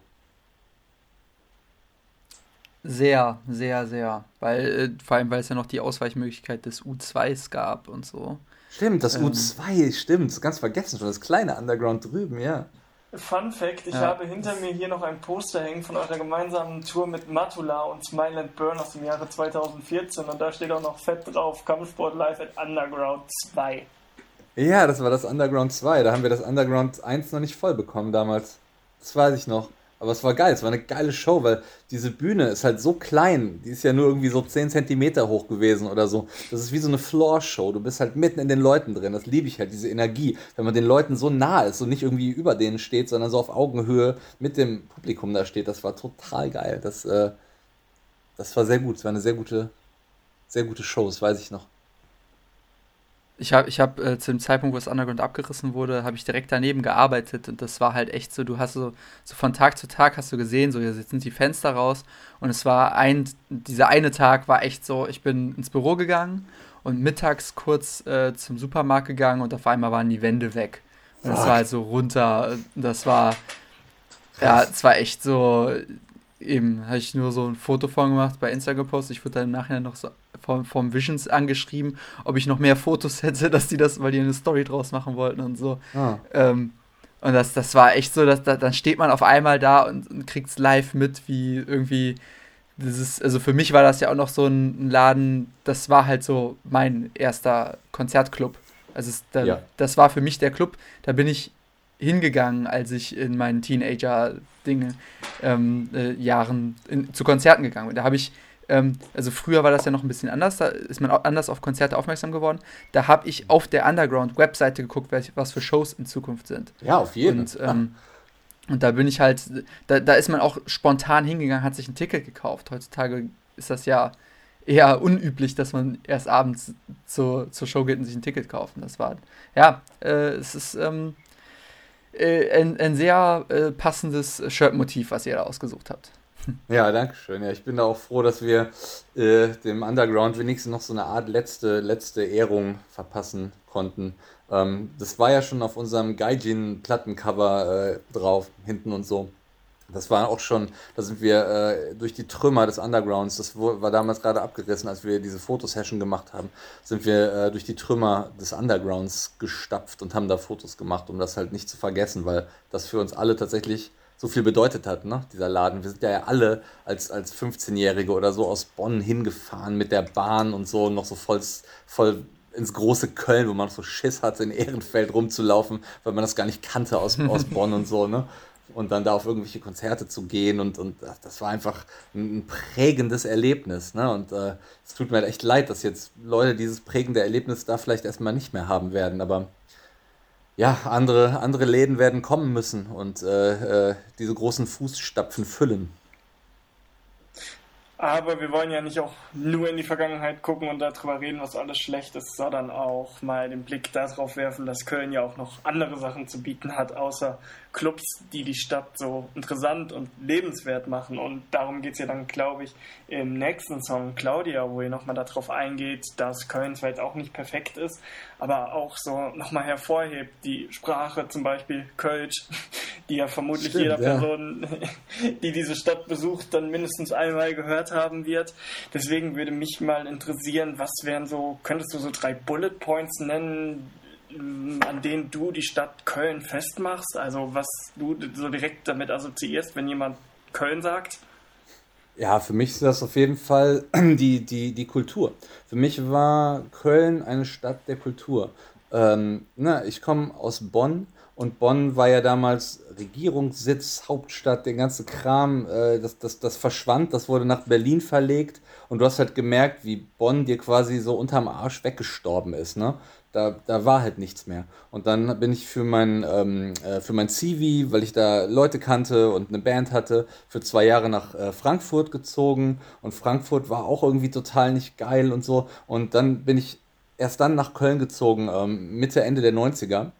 Sehr, sehr, sehr. Weil, äh, vor allem, weil es ja noch die Ausweichmöglichkeit des U2s gab und so. Stimmt, das ähm, U2, stimmt, ganz vergessen schon, das kleine Underground drüben, ja. Fun Fact: Ich ja. habe hinter mir hier noch ein Poster hängen von eurer gemeinsamen Tour mit Matula und Smile and Burn aus dem Jahre 2014 und da steht auch noch fett drauf: Kampfsport Live at Underground 2. Ja, das war das Underground 2. Da haben wir das Underground 1 noch nicht voll bekommen damals. Das weiß ich noch. Aber es war geil, es war eine geile Show, weil diese Bühne ist halt so klein. Die ist ja nur irgendwie so 10 Zentimeter hoch gewesen oder so. Das ist wie so eine Floor-Show. Du bist halt mitten in den Leuten drin. Das liebe ich halt, diese Energie. Wenn man den Leuten so nah ist und nicht irgendwie über denen steht, sondern so auf Augenhöhe mit dem Publikum da steht. Das war total geil. Das, äh, das war sehr gut. Es war eine sehr gute, sehr gute Show, das weiß ich noch. Ich habe ich hab, äh, zu dem Zeitpunkt, wo das Underground abgerissen wurde, habe ich direkt daneben gearbeitet und das war halt echt so, du hast so, so von Tag zu Tag hast du gesehen, so jetzt sind die Fenster raus und es war ein, dieser eine Tag war echt so, ich bin ins Büro gegangen und mittags kurz äh, zum Supermarkt gegangen und auf einmal waren die Wände weg. Und das war halt so runter, das war, ja, es war echt so, eben, habe ich nur so ein Foto von gemacht, bei Instagram gepostet. Ich wurde dann im Nachhinein noch so vom, vom Visions angeschrieben, ob ich noch mehr Fotos hätte, dass die das, weil die eine Story draus machen wollten und so. Ah. Ähm, und das, das war echt so, dass da, dann steht man auf einmal da und, und kriegt es live mit, wie irgendwie das ist, also für mich war das ja auch noch so ein Laden, das war halt so mein erster Konzertclub. Also es, da, ja. das war für mich der Club, da bin ich hingegangen, als ich in meinen Teenager-Dinge ähm, äh, Jahren in, zu Konzerten gegangen bin. Da habe ich, ähm, also früher war das ja noch ein bisschen anders, da ist man anders auf Konzerte aufmerksam geworden. Da habe ich auf der Underground-Webseite geguckt, was für Shows in Zukunft sind. Ja, auf jeden Fall. Und, ähm, und da bin ich halt, da, da ist man auch spontan hingegangen, hat sich ein Ticket gekauft. Heutzutage ist das ja eher unüblich, dass man erst abends zu, zur Show geht und sich ein Ticket kauft. Und das war, ja, äh, es ist, ähm, äh, ein, ein sehr äh, passendes Shirtmotiv, was ihr da ausgesucht habt. Ja, danke schön. Ja, ich bin da auch froh, dass wir äh, dem Underground wenigstens noch so eine Art letzte, letzte Ehrung verpassen konnten. Ähm, das war ja schon auf unserem Gaijin-Plattencover äh, drauf, hinten und so. Das war auch schon, da sind wir äh, durch die Trümmer des Undergrounds, das war damals gerade abgerissen, als wir diese Fotosession gemacht haben, sind wir äh, durch die Trümmer des Undergrounds gestapft und haben da Fotos gemacht, um das halt nicht zu vergessen, weil das für uns alle tatsächlich so viel bedeutet hat, ne? dieser Laden. Wir sind ja alle als, als 15-Jährige oder so aus Bonn hingefahren mit der Bahn und so, noch so voll, voll ins große Köln, wo man so Schiss hatte, in Ehrenfeld rumzulaufen, weil man das gar nicht kannte aus, aus Bonn und so. Ne? und dann da auf irgendwelche Konzerte zu gehen und, und das war einfach ein prägendes Erlebnis. Ne? Und äh, es tut mir halt echt leid, dass jetzt Leute dieses prägende Erlebnis da vielleicht erstmal nicht mehr haben werden, aber ja, andere, andere Läden werden kommen müssen und äh, äh, diese großen Fußstapfen füllen. Aber wir wollen ja nicht auch nur in die Vergangenheit gucken und darüber reden, was alles schlecht ist, sondern auch mal den Blick darauf werfen, dass Köln ja auch noch andere Sachen zu bieten hat, außer Clubs, die die Stadt so interessant und lebenswert machen. Und darum geht es ja dann, glaube ich, im nächsten Song Claudia, wo ihr nochmal darauf eingeht, dass Köln vielleicht auch nicht perfekt ist, aber auch so nochmal hervorhebt, die Sprache zum Beispiel Kölsch, die ja vermutlich Stimmt, jeder ja. Person, die diese Stadt besucht, dann mindestens einmal gehört haben wird. Deswegen würde mich mal interessieren, was wären so, könntest du so drei Bullet Points nennen, an denen du die Stadt Köln festmachst? Also was du so direkt damit assoziierst, wenn jemand Köln sagt? Ja, für mich ist das auf jeden Fall die, die, die Kultur. Für mich war Köln eine Stadt der Kultur. Ähm, na, ich komme aus Bonn und Bonn war ja damals Regierungssitz, Hauptstadt, der ganze Kram, äh, das, das, das verschwand, das wurde nach Berlin verlegt und du hast halt gemerkt, wie Bonn dir quasi so unterm Arsch weggestorben ist. Ne? Da, da war halt nichts mehr. Und dann bin ich für mein, ähm, äh, für mein CV, weil ich da Leute kannte und eine Band hatte, für zwei Jahre nach äh, Frankfurt gezogen. Und Frankfurt war auch irgendwie total nicht geil und so. Und dann bin ich erst dann nach Köln gezogen, ähm, Mitte, Ende der 90er.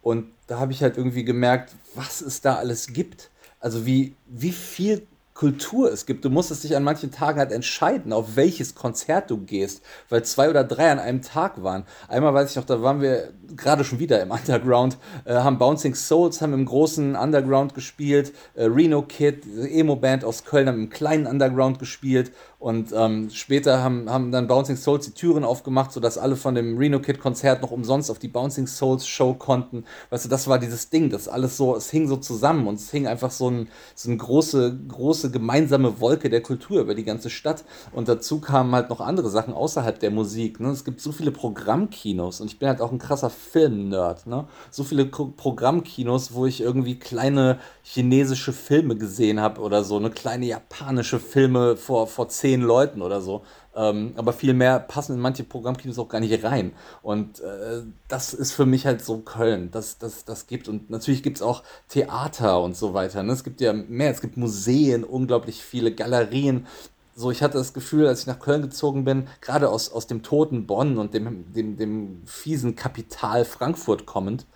Und da habe ich halt irgendwie gemerkt, was es da alles gibt. Also wie, wie viel Kultur es gibt. Du musstest dich an manchen Tagen halt entscheiden, auf welches Konzert du gehst, weil zwei oder drei an einem Tag waren. Einmal weiß ich noch, da waren wir gerade schon wieder im Underground, äh, haben Bouncing Souls, haben im großen Underground gespielt, äh, Reno Kid, Emo-Band aus Köln, haben im kleinen Underground gespielt und ähm, später haben, haben dann Bouncing Souls die Türen aufgemacht, sodass alle von dem Reno Kid Konzert noch umsonst auf die Bouncing Souls Show konnten. Weißt du, das war dieses Ding, das alles so, es hing so zusammen und es hing einfach so, ein, so eine große, große gemeinsame Wolke der Kultur über die ganze Stadt. Und dazu kamen halt noch andere Sachen außerhalb der Musik. Ne? Es gibt so viele Programmkinos und ich bin halt auch ein krasser Film-Nerd. Ne? So viele Programmkinos, wo ich irgendwie kleine chinesische Filme gesehen habe oder so, eine kleine japanische Filme vor, vor zehn Leuten oder so. Ähm, aber viel mehr passen in manche Programmkinos auch gar nicht rein. Und äh, das ist für mich halt so Köln. Das, das, das gibt. Und natürlich gibt es auch Theater und so weiter. Ne? Es gibt ja mehr. Es gibt Museen, unglaublich viele Galerien. So, ich hatte das Gefühl, als ich nach Köln gezogen bin, gerade aus, aus dem toten Bonn und dem, dem, dem fiesen Kapital Frankfurt kommend,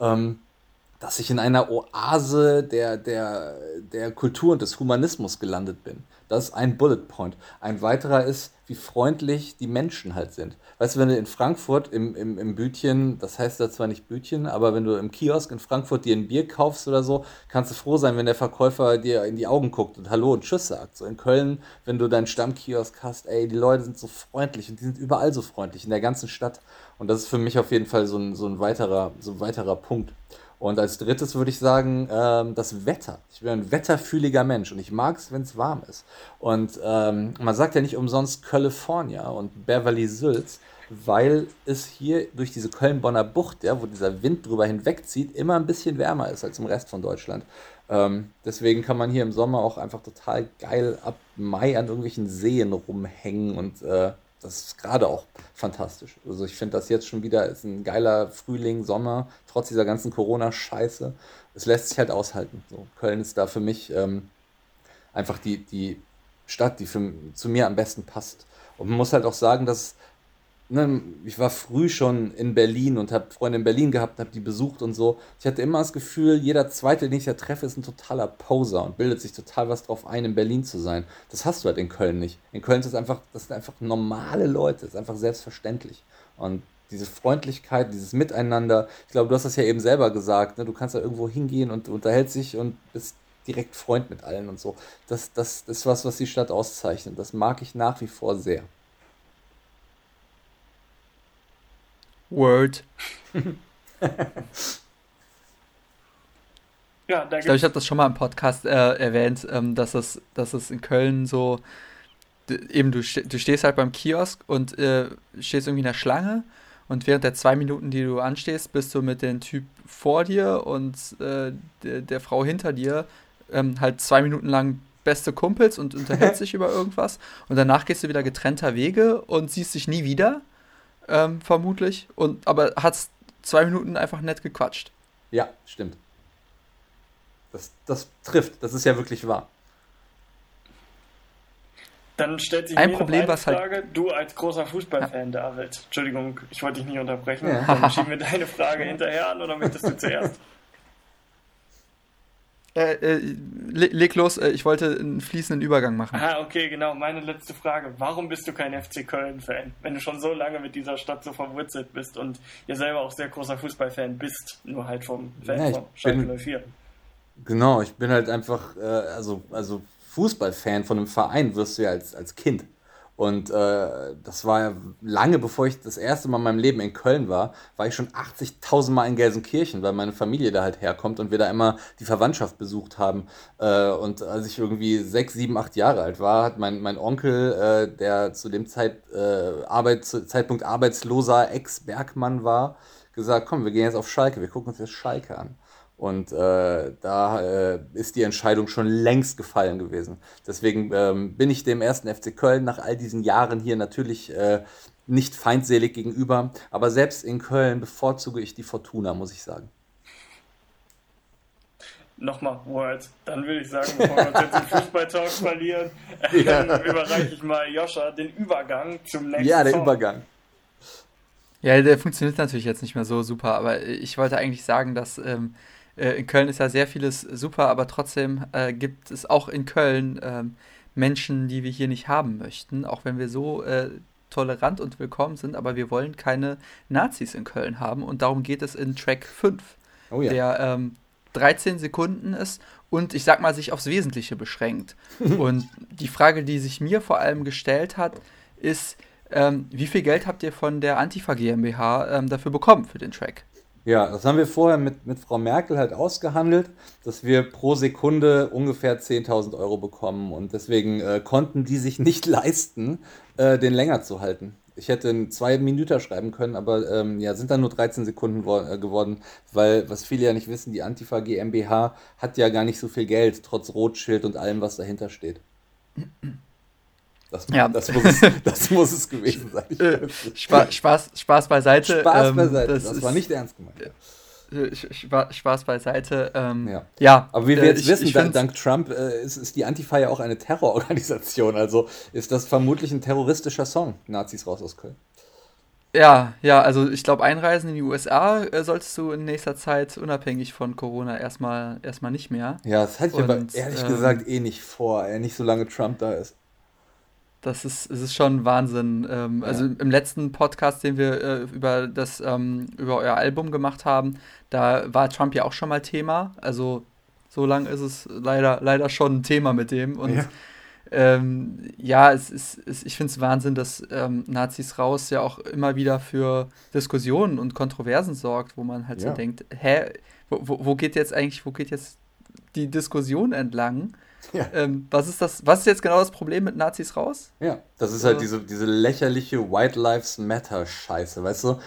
ähm, dass ich in einer Oase der, der, der Kultur und des Humanismus gelandet bin. Das ist ein Bullet Point. Ein weiterer ist, wie freundlich die Menschen halt sind. Weißt du, wenn du in Frankfurt im, im, im Bütchen, das heißt da zwar nicht Bütchen, aber wenn du im Kiosk in Frankfurt dir ein Bier kaufst oder so, kannst du froh sein, wenn der Verkäufer dir in die Augen guckt und Hallo und Tschüss sagt. So in Köln, wenn du deinen Stammkiosk hast, ey, die Leute sind so freundlich und die sind überall so freundlich, in der ganzen Stadt. Und das ist für mich auf jeden Fall so ein, so ein, weiterer, so ein weiterer Punkt. Und als drittes würde ich sagen, ähm, das Wetter. Ich bin ein wetterfühliger Mensch und ich mag es, wenn es warm ist. Und ähm, man sagt ja nicht umsonst California und Beverly Sülz, weil es hier durch diese Köln-Bonner Bucht, ja, wo dieser Wind drüber hinwegzieht, immer ein bisschen wärmer ist als im Rest von Deutschland. Ähm, deswegen kann man hier im Sommer auch einfach total geil ab Mai an irgendwelchen Seen rumhängen und äh, das ist gerade auch fantastisch. Also ich finde das jetzt schon wieder ist ein geiler Frühling, Sommer, trotz dieser ganzen Corona-Scheiße. Es lässt sich halt aushalten. So, Köln ist da für mich ähm, einfach die, die Stadt, die für, zu mir am besten passt. Und man muss halt auch sagen, dass ne, ich war früh schon in Berlin und habe Freunde in Berlin gehabt, habe die besucht und so. Ich hatte immer das Gefühl, jeder Zweite, den ich da treffe, ist ein totaler Poser und bildet sich total was drauf ein, in Berlin zu sein. Das hast du halt in Köln nicht. In Köln ist es einfach, das sind einfach normale Leute, das ist einfach selbstverständlich. Und diese Freundlichkeit, dieses Miteinander, ich glaube, du hast das ja eben selber gesagt, ne? du kannst da irgendwo hingehen und unterhältst dich und bist direkt Freund mit allen und so. Das, das, das ist was, was die Stadt auszeichnet. Das mag ich nach wie vor sehr. Word. ja, da ich glaube, ich habe das schon mal im Podcast äh, erwähnt, ähm, dass, es, dass es in Köln so, eben du, du stehst halt beim Kiosk und äh, stehst irgendwie in der Schlange und während der zwei Minuten, die du anstehst, bist du mit dem Typ vor dir und äh, der, der, Frau hinter dir ähm, halt zwei Minuten lang beste Kumpels und unterhältst sich über irgendwas und danach gehst du wieder getrennter Wege und siehst dich nie wieder ähm, vermutlich. Und, aber hat zwei Minuten einfach nett gequatscht. Ja, stimmt. Das, das trifft, das ist ja wirklich wahr. Dann stellt sich ein mir Problem, noch eine halt Frage. Halt... Du als großer Fußballfan, ja. David. Entschuldigung, ich wollte dich nicht unterbrechen. Ja. Dann schieben wir deine Frage hinterher an oder möchtest du zuerst? Äh, äh, leg los, äh, ich wollte einen fließenden Übergang machen. Ah, okay, genau. Meine letzte Frage. Warum bist du kein FC Köln-Fan? Wenn du schon so lange mit dieser Stadt so verwurzelt bist und ihr selber auch sehr großer Fußballfan bist, nur halt vom Fan ja, von Schalke 04. Genau, ich bin halt einfach, äh, also, also Fußballfan von einem Verein wirst du ja als, als Kind. Und äh, das war lange bevor ich das erste Mal in meinem Leben in Köln war, war ich schon 80.000 Mal in Gelsenkirchen, weil meine Familie da halt herkommt und wir da immer die Verwandtschaft besucht haben. Äh, und als ich irgendwie sechs, sieben, acht Jahre alt war, hat mein, mein Onkel, äh, der zu dem Zeit, äh, Arbeit, Zeitpunkt arbeitsloser Ex-Bergmann war, gesagt, komm, wir gehen jetzt auf Schalke, wir gucken uns jetzt Schalke an. Und äh, da äh, ist die Entscheidung schon längst gefallen gewesen. Deswegen ähm, bin ich dem ersten FC Köln nach all diesen Jahren hier natürlich äh, nicht feindselig gegenüber. Aber selbst in Köln bevorzuge ich die Fortuna, muss ich sagen. Nochmal Words. Dann würde ich sagen, bevor wir uns jetzt im Fußballtalk verlieren, ja. überreiche ich mal Joscha den Übergang zum nächsten Ja, der Song. Übergang. Ja, der funktioniert natürlich jetzt nicht mehr so super, aber ich wollte eigentlich sagen, dass ähm, äh, in Köln ist ja sehr vieles super, aber trotzdem äh, gibt es auch in Köln äh, Menschen, die wir hier nicht haben möchten, auch wenn wir so äh, tolerant und willkommen sind, aber wir wollen keine Nazis in Köln haben und darum geht es in Track 5, oh ja. der ähm, 13 Sekunden ist und ich sag mal sich aufs Wesentliche beschränkt. und die Frage, die sich mir vor allem gestellt hat, ist, ähm, wie viel Geld habt ihr von der Antifa GmbH ähm, dafür bekommen für den Track? Ja, das haben wir vorher mit, mit Frau Merkel halt ausgehandelt, dass wir pro Sekunde ungefähr 10.000 Euro bekommen und deswegen äh, konnten die sich nicht leisten, äh, den länger zu halten. Ich hätte einen zwei Minuten schreiben können, aber ähm, ja, sind dann nur 13 Sekunden äh, geworden, weil, was viele ja nicht wissen, die Antifa GmbH hat ja gar nicht so viel Geld, trotz Rotschild und allem, was dahinter steht. Das, ja. das, muss, es, das muss es gewesen sein. Äh, Spaß, Spaß, Spaß beiseite. Spaß ähm, beiseite, das, das war nicht ernst gemeint. Ja. Spaß beiseite. Ähm, ja. ja. Aber wie wir jetzt äh, ich, wissen, ich dank, dank, Trump äh, ist, ist, die Antifa ja auch eine Terrororganisation. Also ist das vermutlich ein terroristischer Song. Nazis raus aus Köln. Ja, ja, also ich glaube, Einreisen in die USA äh, solltest du in nächster Zeit unabhängig von Corona erstmal erstmal nicht mehr. Ja, das hatte ich Und, aber ehrlich ähm, gesagt eh nicht vor, nicht solange Trump da ist. Das ist, es ist schon Wahnsinn. Ähm, ja. Also im letzten Podcast, den wir äh, über das, ähm, über euer Album gemacht haben, da war Trump ja auch schon mal Thema. Also so lange ist es leider, leider schon ein Thema mit dem. Und ja, ähm, ja es ist, es, ich finde es Wahnsinn, dass ähm, Nazis raus ja auch immer wieder für Diskussionen und Kontroversen sorgt, wo man halt ja. so denkt, hä, wo, wo geht jetzt eigentlich, wo geht jetzt die Diskussion entlang? Ja. Ähm, was ist das? Was ist jetzt genau das Problem mit Nazis raus? Ja, das ist halt diese, diese lächerliche White Lives Matter Scheiße, weißt du?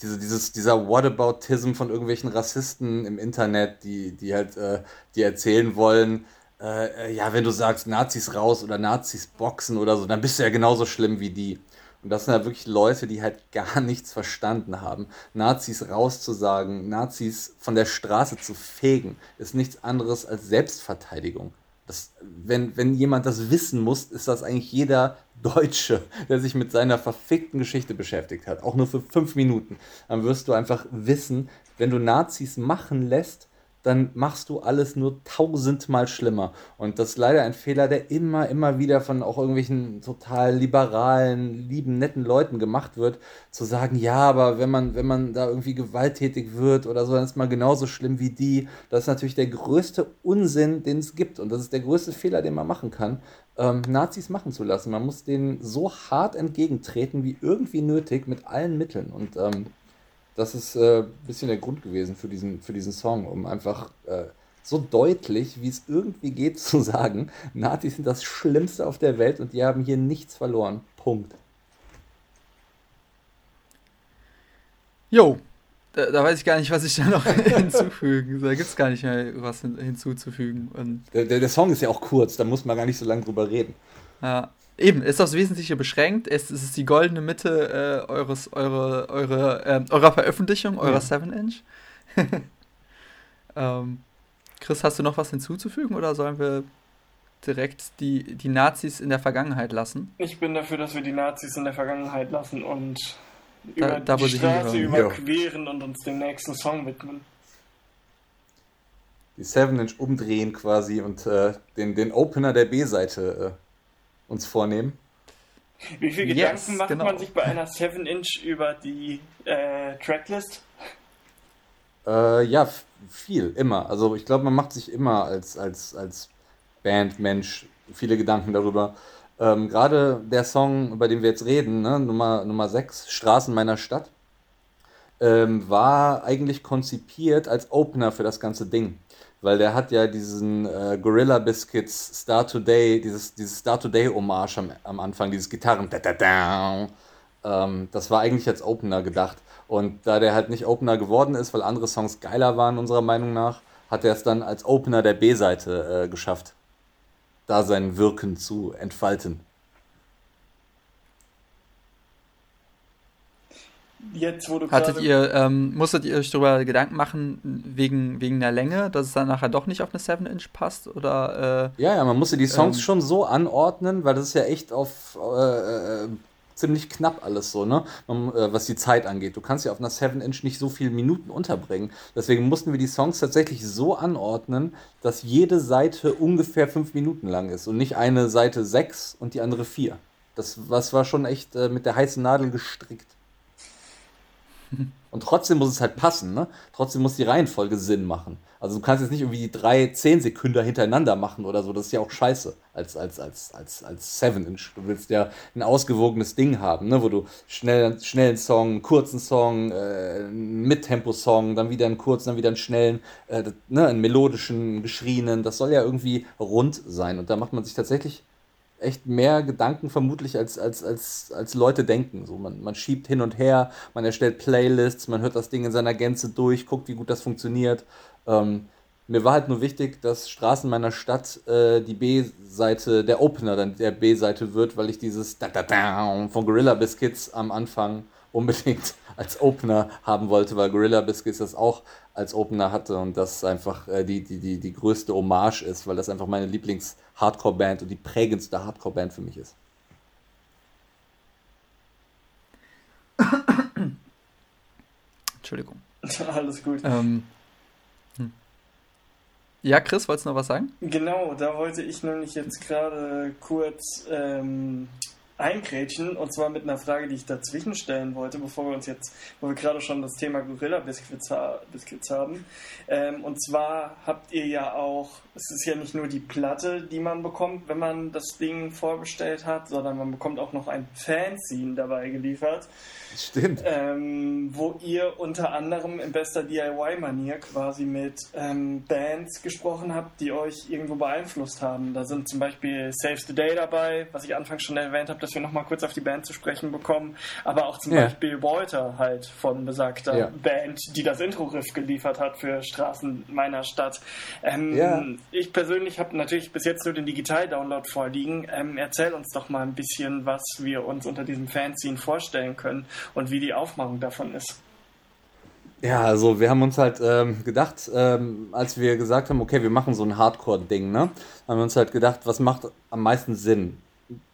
Diese, dieses, dieser Whataboutism von irgendwelchen Rassisten im Internet, die, die halt, äh, die erzählen wollen, äh, äh, ja, wenn du sagst Nazis raus oder Nazis boxen oder so, dann bist du ja genauso schlimm wie die. Und das sind ja wirklich Leute, die halt gar nichts verstanden haben. Nazis rauszusagen, Nazis von der Straße zu fegen, ist nichts anderes als Selbstverteidigung. Das, wenn, wenn jemand das wissen muss, ist das eigentlich jeder Deutsche, der sich mit seiner verfickten Geschichte beschäftigt hat, auch nur für fünf Minuten. Dann wirst du einfach wissen, wenn du Nazis machen lässt, dann machst du alles nur tausendmal schlimmer. Und das ist leider ein Fehler, der immer, immer wieder von auch irgendwelchen total liberalen, lieben, netten Leuten gemacht wird, zu sagen, ja, aber wenn man, wenn man da irgendwie gewalttätig wird oder so, dann ist man genauso schlimm wie die. Das ist natürlich der größte Unsinn, den es gibt. Und das ist der größte Fehler, den man machen kann, ähm, Nazis machen zu lassen. Man muss denen so hart entgegentreten, wie irgendwie nötig, mit allen Mitteln. Und ähm, das ist äh, ein bisschen der Grund gewesen für diesen, für diesen Song, um einfach äh, so deutlich, wie es irgendwie geht, zu sagen, Nazis sind das Schlimmste auf der Welt und die haben hier nichts verloren. Punkt. Jo, da, da weiß ich gar nicht, was ich da noch hinzufügen. Da gibt es gar nicht mehr was hin, hinzuzufügen. Der, der, der Song ist ja auch kurz, da muss man gar nicht so lange drüber reden. Ja. Eben, ist aufs Wesentliche beschränkt. Es, es ist die goldene Mitte äh, eures, eure, eure, äh, eurer Veröffentlichung, eurer ja. 7-Inch. ähm, Chris, hast du noch was hinzuzufügen oder sollen wir direkt die, die Nazis in der Vergangenheit lassen? Ich bin dafür, dass wir die Nazis in der Vergangenheit lassen und da, über da, die Straße überqueren ja. und uns dem nächsten Song widmen. Die 7-Inch umdrehen quasi und äh, den, den Opener der B-Seite äh, uns vornehmen. Wie viele Gedanken yes, macht genau. man sich bei einer 7-Inch über die äh, Tracklist? Äh, ja, viel, immer. Also ich glaube, man macht sich immer als, als, als Bandmensch viele Gedanken darüber. Ähm, Gerade der Song, über den wir jetzt reden, ne, Nummer, Nummer 6, Straßen meiner Stadt, ähm, war eigentlich konzipiert als Opener für das ganze Ding weil der hat ja diesen äh, Gorilla Biscuits Star Today, dieses, dieses Star Today Hommage am, am Anfang, dieses Gitarren. Da, da, da, ähm, das war eigentlich als Opener gedacht. Und da der halt nicht Opener geworden ist, weil andere Songs geiler waren, unserer Meinung nach, hat er es dann als Opener der B-Seite äh, geschafft, da sein Wirken zu entfalten. Jetzt, wo du Hattet ihr, ähm, musstet ihr euch darüber Gedanken machen, wegen, wegen der Länge, dass es dann nachher doch nicht auf eine 7-Inch passt? Oder, äh, ja, ja, man musste die Songs ähm, schon so anordnen, weil das ist ja echt auf äh, äh, ziemlich knapp alles so, ne? Man, äh, was die Zeit angeht. Du kannst ja auf einer 7-Inch nicht so viele Minuten unterbringen. Deswegen mussten wir die Songs tatsächlich so anordnen, dass jede Seite ungefähr fünf Minuten lang ist und nicht eine Seite sechs und die andere vier. Das, das war schon echt äh, mit der heißen Nadel gestrickt. Und trotzdem muss es halt passen, ne? Trotzdem muss die Reihenfolge Sinn machen. Also du kannst jetzt nicht irgendwie drei zehn Sekunden hintereinander machen oder so, das ist ja auch scheiße als, als, als, als, als Seven. Du willst ja ein ausgewogenes Ding haben, ne? wo du schnell, schnell Song, einen kurzen Song, äh, einen Mittempo-Song, dann wieder einen kurzen, dann wieder einen schnellen, äh, ne? einen melodischen, geschrienen. Das soll ja irgendwie rund sein. Und da macht man sich tatsächlich echt mehr Gedanken vermutlich als, als, als, als Leute denken. So, man, man schiebt hin und her, man erstellt Playlists, man hört das Ding in seiner Gänze durch, guckt, wie gut das funktioniert. Ähm, mir war halt nur wichtig, dass Straßen meiner Stadt äh, die B-Seite, der Opener dann der B-Seite wird, weil ich dieses da da da von Gorilla Biscuits am Anfang unbedingt als Opener haben wollte, weil Gorilla Biscuits das auch als Opener hatte und das einfach äh, die, die, die, die größte Hommage ist, weil das einfach meine Lieblings-Hardcore-Band und die prägendste Hardcore-Band für mich ist. Entschuldigung. Alles gut. Ähm, hm. Ja, Chris, wolltest du noch was sagen? Genau, da wollte ich nämlich jetzt gerade kurz ähm, eingrätschen und zwar mit einer Frage, die ich dazwischen stellen wollte, bevor wir uns jetzt, wo wir gerade schon das Thema Gorilla Biscuits, haben. Ähm, und zwar habt ihr ja auch, es ist ja nicht nur die Platte, die man bekommt, wenn man das Ding vorbestellt hat, sondern man bekommt auch noch ein Fanzine dabei geliefert. Stimmt. Ähm, wo ihr unter anderem in bester DIY-Manier quasi mit ähm, Bands gesprochen habt, die euch irgendwo beeinflusst haben. Da sind zum Beispiel Saves the Day dabei, was ich anfangs schon erwähnt habe, dass wir nochmal kurz auf die Band zu sprechen bekommen. Aber auch zum ja. Beispiel Walter halt von besagter ja. Band, die das Intro-Riff geliefert hat für Straßen meiner Stadt. Ähm, ja. Ich persönlich habe natürlich bis jetzt nur den Digital-Download vorliegen. Ähm, erzähl uns doch mal ein bisschen, was wir uns unter diesem Fanzine vorstellen können und wie die Aufmachung davon ist. Ja, also wir haben uns halt ähm, gedacht, ähm, als wir gesagt haben, okay, wir machen so ein Hardcore-Ding, ne, haben wir uns halt gedacht, was macht am meisten Sinn?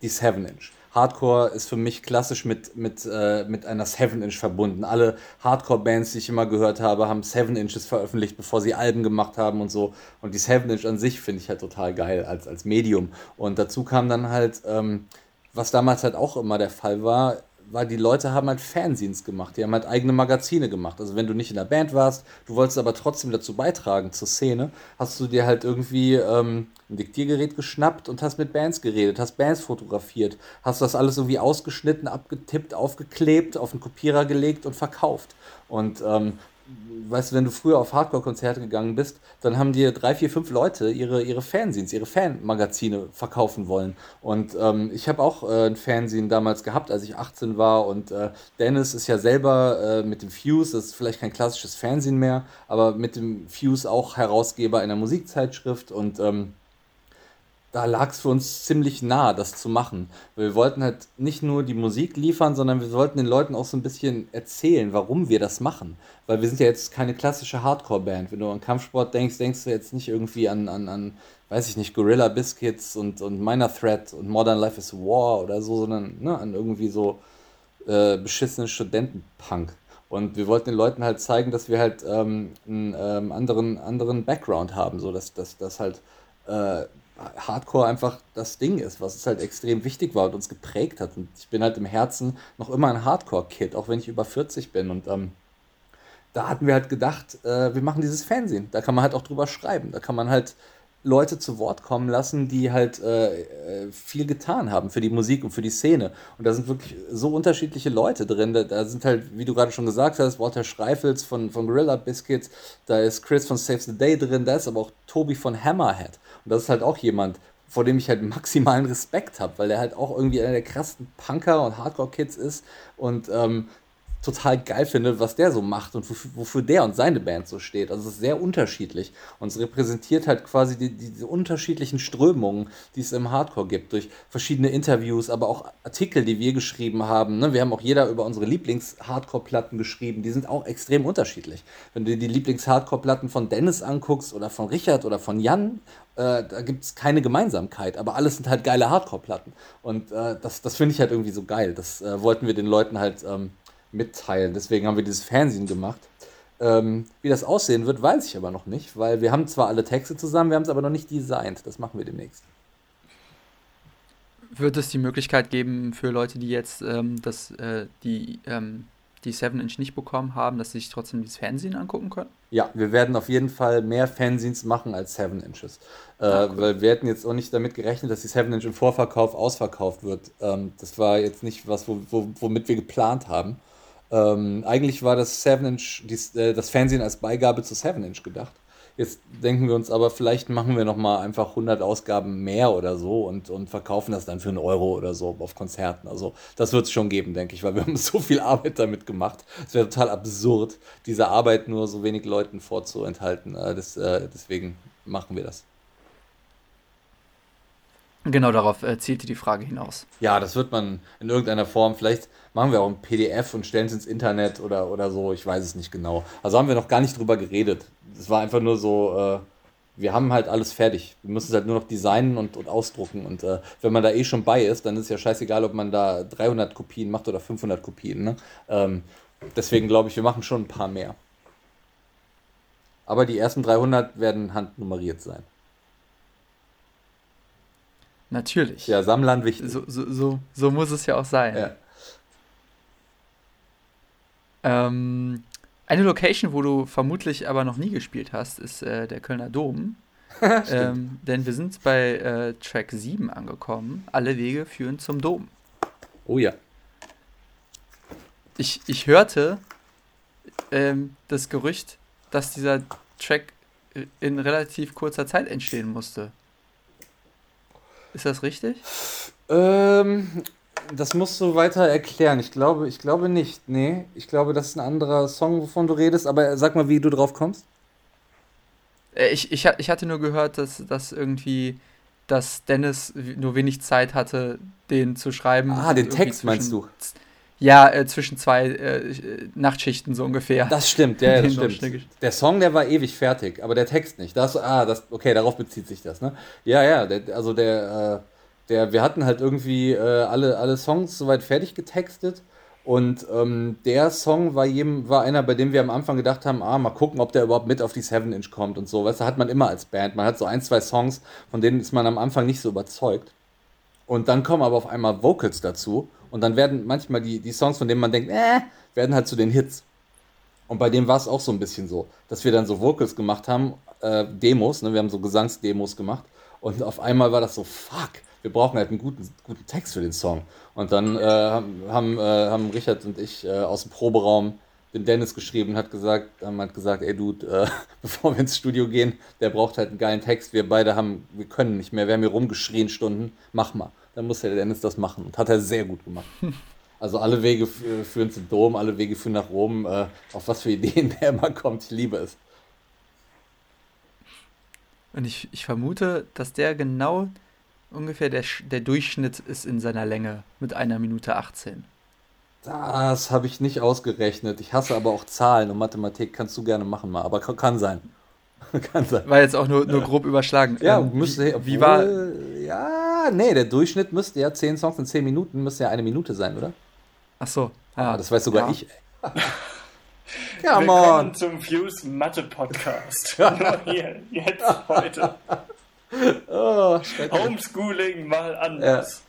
Die 7-Inch. Hardcore ist für mich klassisch mit, mit, äh, mit einer 7-Inch verbunden. Alle Hardcore-Bands, die ich immer gehört habe, haben 7-Inches veröffentlicht, bevor sie Alben gemacht haben und so. Und die 7-Inch an sich finde ich halt total geil als, als Medium. Und dazu kam dann halt, ähm, was damals halt auch immer der Fall war, weil die Leute haben halt Fanzines gemacht, die haben halt eigene Magazine gemacht. Also wenn du nicht in der Band warst, du wolltest aber trotzdem dazu beitragen zur Szene, hast du dir halt irgendwie ähm, ein Diktiergerät geschnappt und hast mit Bands geredet, hast Bands fotografiert, hast das alles irgendwie ausgeschnitten, abgetippt, aufgeklebt, auf einen Kopierer gelegt und verkauft. Und ähm, weißt du, wenn du früher auf Hardcore-Konzerte gegangen bist, dann haben dir drei, vier, fünf Leute ihre, ihre Fanzines, ihre Fanmagazine verkaufen wollen. Und ähm, ich habe auch äh, ein Fanzine damals gehabt, als ich 18 war. Und äh, Dennis ist ja selber äh, mit dem Fuse, das ist vielleicht kein klassisches Fanzine mehr, aber mit dem Fuse auch Herausgeber einer Musikzeitschrift. Und ähm, da lag es für uns ziemlich nah, das zu machen. Wir wollten halt nicht nur die Musik liefern, sondern wir wollten den Leuten auch so ein bisschen erzählen, warum wir das machen. Weil wir sind ja jetzt keine klassische Hardcore-Band. Wenn du an Kampfsport denkst, denkst du jetzt nicht irgendwie an, an, an weiß ich nicht, Gorilla Biscuits und, und Minor Threat und Modern Life is War oder so, sondern ne, an irgendwie so äh, beschissenen Studentenpunk. Und wir wollten den Leuten halt zeigen, dass wir halt ähm, einen ähm, anderen, anderen Background haben, so dass, dass halt äh, Hardcore einfach das Ding ist, was es halt extrem wichtig war und uns geprägt hat. Und ich bin halt im Herzen noch immer ein Hardcore-Kid, auch wenn ich über 40 bin. Und ähm, da hatten wir halt gedacht, äh, wir machen dieses Fernsehen. Da kann man halt auch drüber schreiben. Da kann man halt Leute zu Wort kommen lassen, die halt äh, äh, viel getan haben für die Musik und für die Szene. Und da sind wirklich so unterschiedliche Leute drin. Da, da sind halt, wie du gerade schon gesagt hast, Walter Schreifels von, von Gorilla Biscuits, da ist Chris von Save the Day drin, da ist aber auch Tobi von Hammerhead. Und das ist halt auch jemand, vor dem ich halt maximalen Respekt habe, weil der halt auch irgendwie einer der krassesten Punker und Hardcore-Kids ist und ähm, total geil finde, was der so macht und wofür, der und seine Band so steht. Also es ist sehr unterschiedlich und es repräsentiert halt quasi die, diese unterschiedlichen Strömungen, die es im Hardcore gibt, durch verschiedene Interviews, aber auch Artikel, die wir geschrieben haben. Ne? Wir haben auch jeder über unsere Lieblings-Hardcore-Platten geschrieben, die sind auch extrem unterschiedlich. Wenn du dir die Lieblings-Hardcore-Platten von Dennis anguckst oder von Richard oder von Jan, äh, da gibt es keine Gemeinsamkeit, aber alles sind halt geile Hardcore-Platten. Und äh, das, das finde ich halt irgendwie so geil. Das äh, wollten wir den Leuten halt ähm, mitteilen. Deswegen haben wir dieses Fernsehen gemacht. Ähm, wie das aussehen wird, weiß ich aber noch nicht, weil wir haben zwar alle Texte zusammen, wir haben es aber noch nicht designt. Das machen wir demnächst. Wird es die Möglichkeit geben für Leute, die jetzt ähm, das, äh, die, ähm, die 7-Inch nicht bekommen haben, dass sie sich trotzdem dieses Fernsehen angucken können? Ja, wir werden auf jeden Fall mehr Fanzines machen als 7 Inches. Äh, ah, cool. Weil wir hätten jetzt auch nicht damit gerechnet, dass die 7 Inch im Vorverkauf ausverkauft wird. Ähm, das war jetzt nicht was, wo, wo, womit wir geplant haben. Ähm, eigentlich war das 7-Inch, äh, das Fernsehen als Beigabe zu 7-Inch gedacht. Jetzt denken wir uns aber, vielleicht machen wir nochmal einfach 100 Ausgaben mehr oder so und, und verkaufen das dann für einen Euro oder so auf Konzerten. Also das wird es schon geben, denke ich, weil wir haben so viel Arbeit damit gemacht. Es wäre total absurd, diese Arbeit nur so wenig Leuten vorzuenthalten. Äh, das, äh, deswegen machen wir das. Genau darauf äh, zielte die Frage hinaus. Ja, das wird man in irgendeiner Form. Vielleicht machen wir auch ein PDF und stellen es ins Internet oder, oder so. Ich weiß es nicht genau. Also haben wir noch gar nicht drüber geredet. Es war einfach nur so, äh, wir haben halt alles fertig. Wir müssen es halt nur noch designen und, und ausdrucken. Und äh, wenn man da eh schon bei ist, dann ist es ja scheißegal, ob man da 300 Kopien macht oder 500 Kopien. Ne? Ähm, deswegen glaube ich, wir machen schon ein paar mehr. Aber die ersten 300 werden handnummeriert sein. Natürlich. Ja, Sammlern wichtig. So, so, so, so muss es ja auch sein. Ja. Ähm, eine Location, wo du vermutlich aber noch nie gespielt hast, ist äh, der Kölner Dom. ähm, denn wir sind bei äh, Track 7 angekommen. Alle Wege führen zum Dom. Oh ja. Ich, ich hörte ähm, das Gerücht, dass dieser Track in relativ kurzer Zeit entstehen musste. Ist das richtig? Ähm, das musst du weiter erklären. Ich glaube, ich glaube nicht. Nee, ich glaube, das ist ein anderer Song, wovon du redest. Aber sag mal, wie du drauf kommst. Äh, ich, ich, ich hatte nur gehört, dass, dass irgendwie, dass Dennis nur wenig Zeit hatte, den zu schreiben. Ah, den Text meinst du? Ja, äh, zwischen zwei äh, Nachtschichten so ungefähr. Das stimmt, ja, das stimmt. Der Song, der war ewig fertig, aber der Text nicht. Das, ah, das, okay, darauf bezieht sich das, ne? Ja, ja, der, also der, äh, der, wir hatten halt irgendwie äh, alle, alle Songs soweit fertig getextet und ähm, der Song war, jedem, war einer, bei dem wir am Anfang gedacht haben, ah, mal gucken, ob der überhaupt mit auf die 7-Inch kommt und so. Weißt du, hat man immer als Band. Man hat so ein, zwei Songs, von denen ist man am Anfang nicht so überzeugt. Und dann kommen aber auf einmal Vocals dazu. Und dann werden manchmal die, die Songs, von denen man denkt, äh, werden halt zu den Hits. Und bei dem war es auch so ein bisschen so, dass wir dann so Vocals gemacht haben, äh, Demos, ne? wir haben so Gesangsdemos gemacht. Und auf einmal war das so, fuck, wir brauchen halt einen guten, guten Text für den Song. Und dann äh, haben, äh, haben Richard und ich äh, aus dem Proberaum den Dennis geschrieben, hat gesagt, haben halt gesagt, ey Dude, äh, bevor wir ins Studio gehen, der braucht halt einen geilen Text. Wir beide haben, wir können nicht mehr, wir haben hier rumgeschrien Stunden, mach mal. Dann muss der Dennis das machen. Und hat er sehr gut gemacht. Also alle Wege führen zum Dom, alle Wege führen nach Rom. Äh, auf was für Ideen der immer kommt, ich liebe es. Und ich, ich vermute, dass der genau ungefähr der, der Durchschnitt ist in seiner Länge mit einer Minute 18. Das habe ich nicht ausgerechnet. Ich hasse aber auch Zahlen und Mathematik kannst du gerne machen mal, aber kann sein. kann sein. War jetzt auch nur, nur grob überschlagen. Ja, ähm, müsste, wie, obwohl, wie war. Ja, nee, der Durchschnitt müsste ja 10 Songs in 10 Minuten, müsste ja eine Minute sein, oder? Ach so. Ah, das weiß sogar ja. ich. ja, Willkommen zum Fuse Mathe Podcast. Nur hier, jetzt, heute. Oh, Homeschooling mal anders.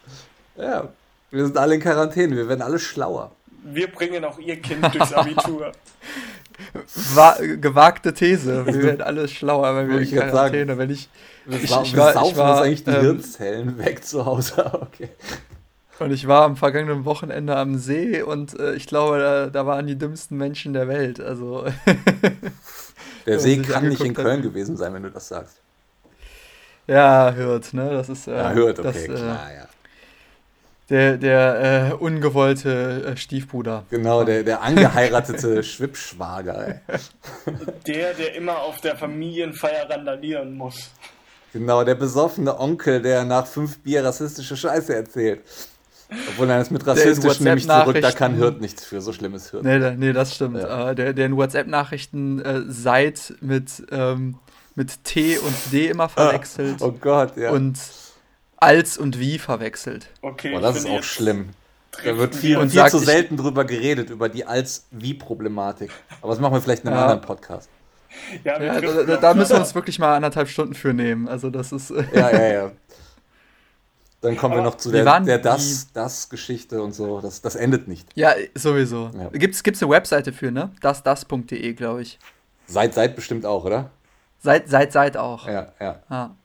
Ja. ja, wir sind alle in Quarantäne, wir werden alle schlauer. Wir bringen auch ihr Kind durchs Abitur. Wa gewagte These. Wir werden alle schlauer, wenn wir in Quarantäne. Sagen, wenn ich, ich, ich, ich war, saufen ich war, eigentlich die ähm, Hirnzellen weg zu Hause. Okay. Und ich war am vergangenen Wochenende am See und äh, ich glaube, da, da, waren die dümmsten Menschen der Welt. Also der See kann nicht in Köln hat. gewesen sein, wenn du das sagst. Ja, Hürth, ne? Das ist. Äh, ja, Hürth, okay, das, klar, ja. Der, der äh, ungewollte äh, Stiefbruder. Genau, der, der angeheiratete Schwippschwager. Der, der immer auf der Familienfeier randalieren muss. Genau, der besoffene Onkel, der nach fünf Bier rassistische Scheiße erzählt. Obwohl er es mit rassistisch nämlich zurück, da kann Hirt nichts für, so schlimm ist Hirt. Nee, nee, das stimmt. Ja. Äh, der, der in WhatsApp-Nachrichten äh, seit mit ähm, mit T und D immer verwechselt. oh Gott, ja. Und als und wie verwechselt. Okay. Oh, das ist auch schlimm. Da wird viel, und viel zu selten drüber geredet, über die Als-Wie-Problematik. Aber das machen wir vielleicht in einem ja. anderen Podcast. Ja, ja da, da, müssen wir uns wirklich mal anderthalb Stunden für nehmen. Also das ist. ja, ja, ja. Dann kommen Aber wir noch zu der, der Das-Das-Geschichte und so. Das, das endet nicht. Ja, sowieso. Ja. Gibt es eine Webseite für, ne? Das-Das.de, glaube ich. Seit, seit bestimmt auch, oder? Seit, seit, seit auch. Ja, ja. ja.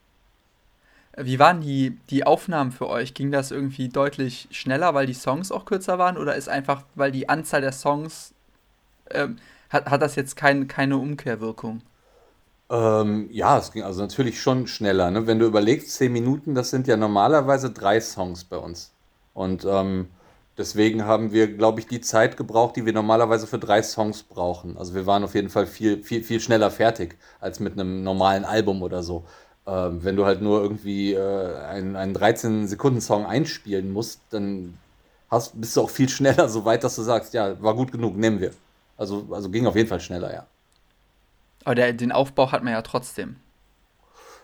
Wie waren die, die Aufnahmen für euch? Ging das irgendwie deutlich schneller, weil die Songs auch kürzer waren? Oder ist einfach, weil die Anzahl der Songs, ähm, hat, hat das jetzt kein, keine Umkehrwirkung? Ähm, ja, es ging also natürlich schon schneller. Ne? Wenn du überlegst, 10 Minuten, das sind ja normalerweise drei Songs bei uns. Und ähm, Deswegen haben wir, glaube ich, die Zeit gebraucht, die wir normalerweise für drei Songs brauchen. Also wir waren auf jeden Fall viel, viel, viel schneller fertig als mit einem normalen Album oder so. Ähm, wenn du halt nur irgendwie äh, einen, einen 13-Sekunden-Song einspielen musst, dann hast, bist du auch viel schneller so weit, dass du sagst, ja, war gut genug, nehmen wir. Also, also ging auf jeden Fall schneller, ja. Aber der, den Aufbau hat man ja trotzdem.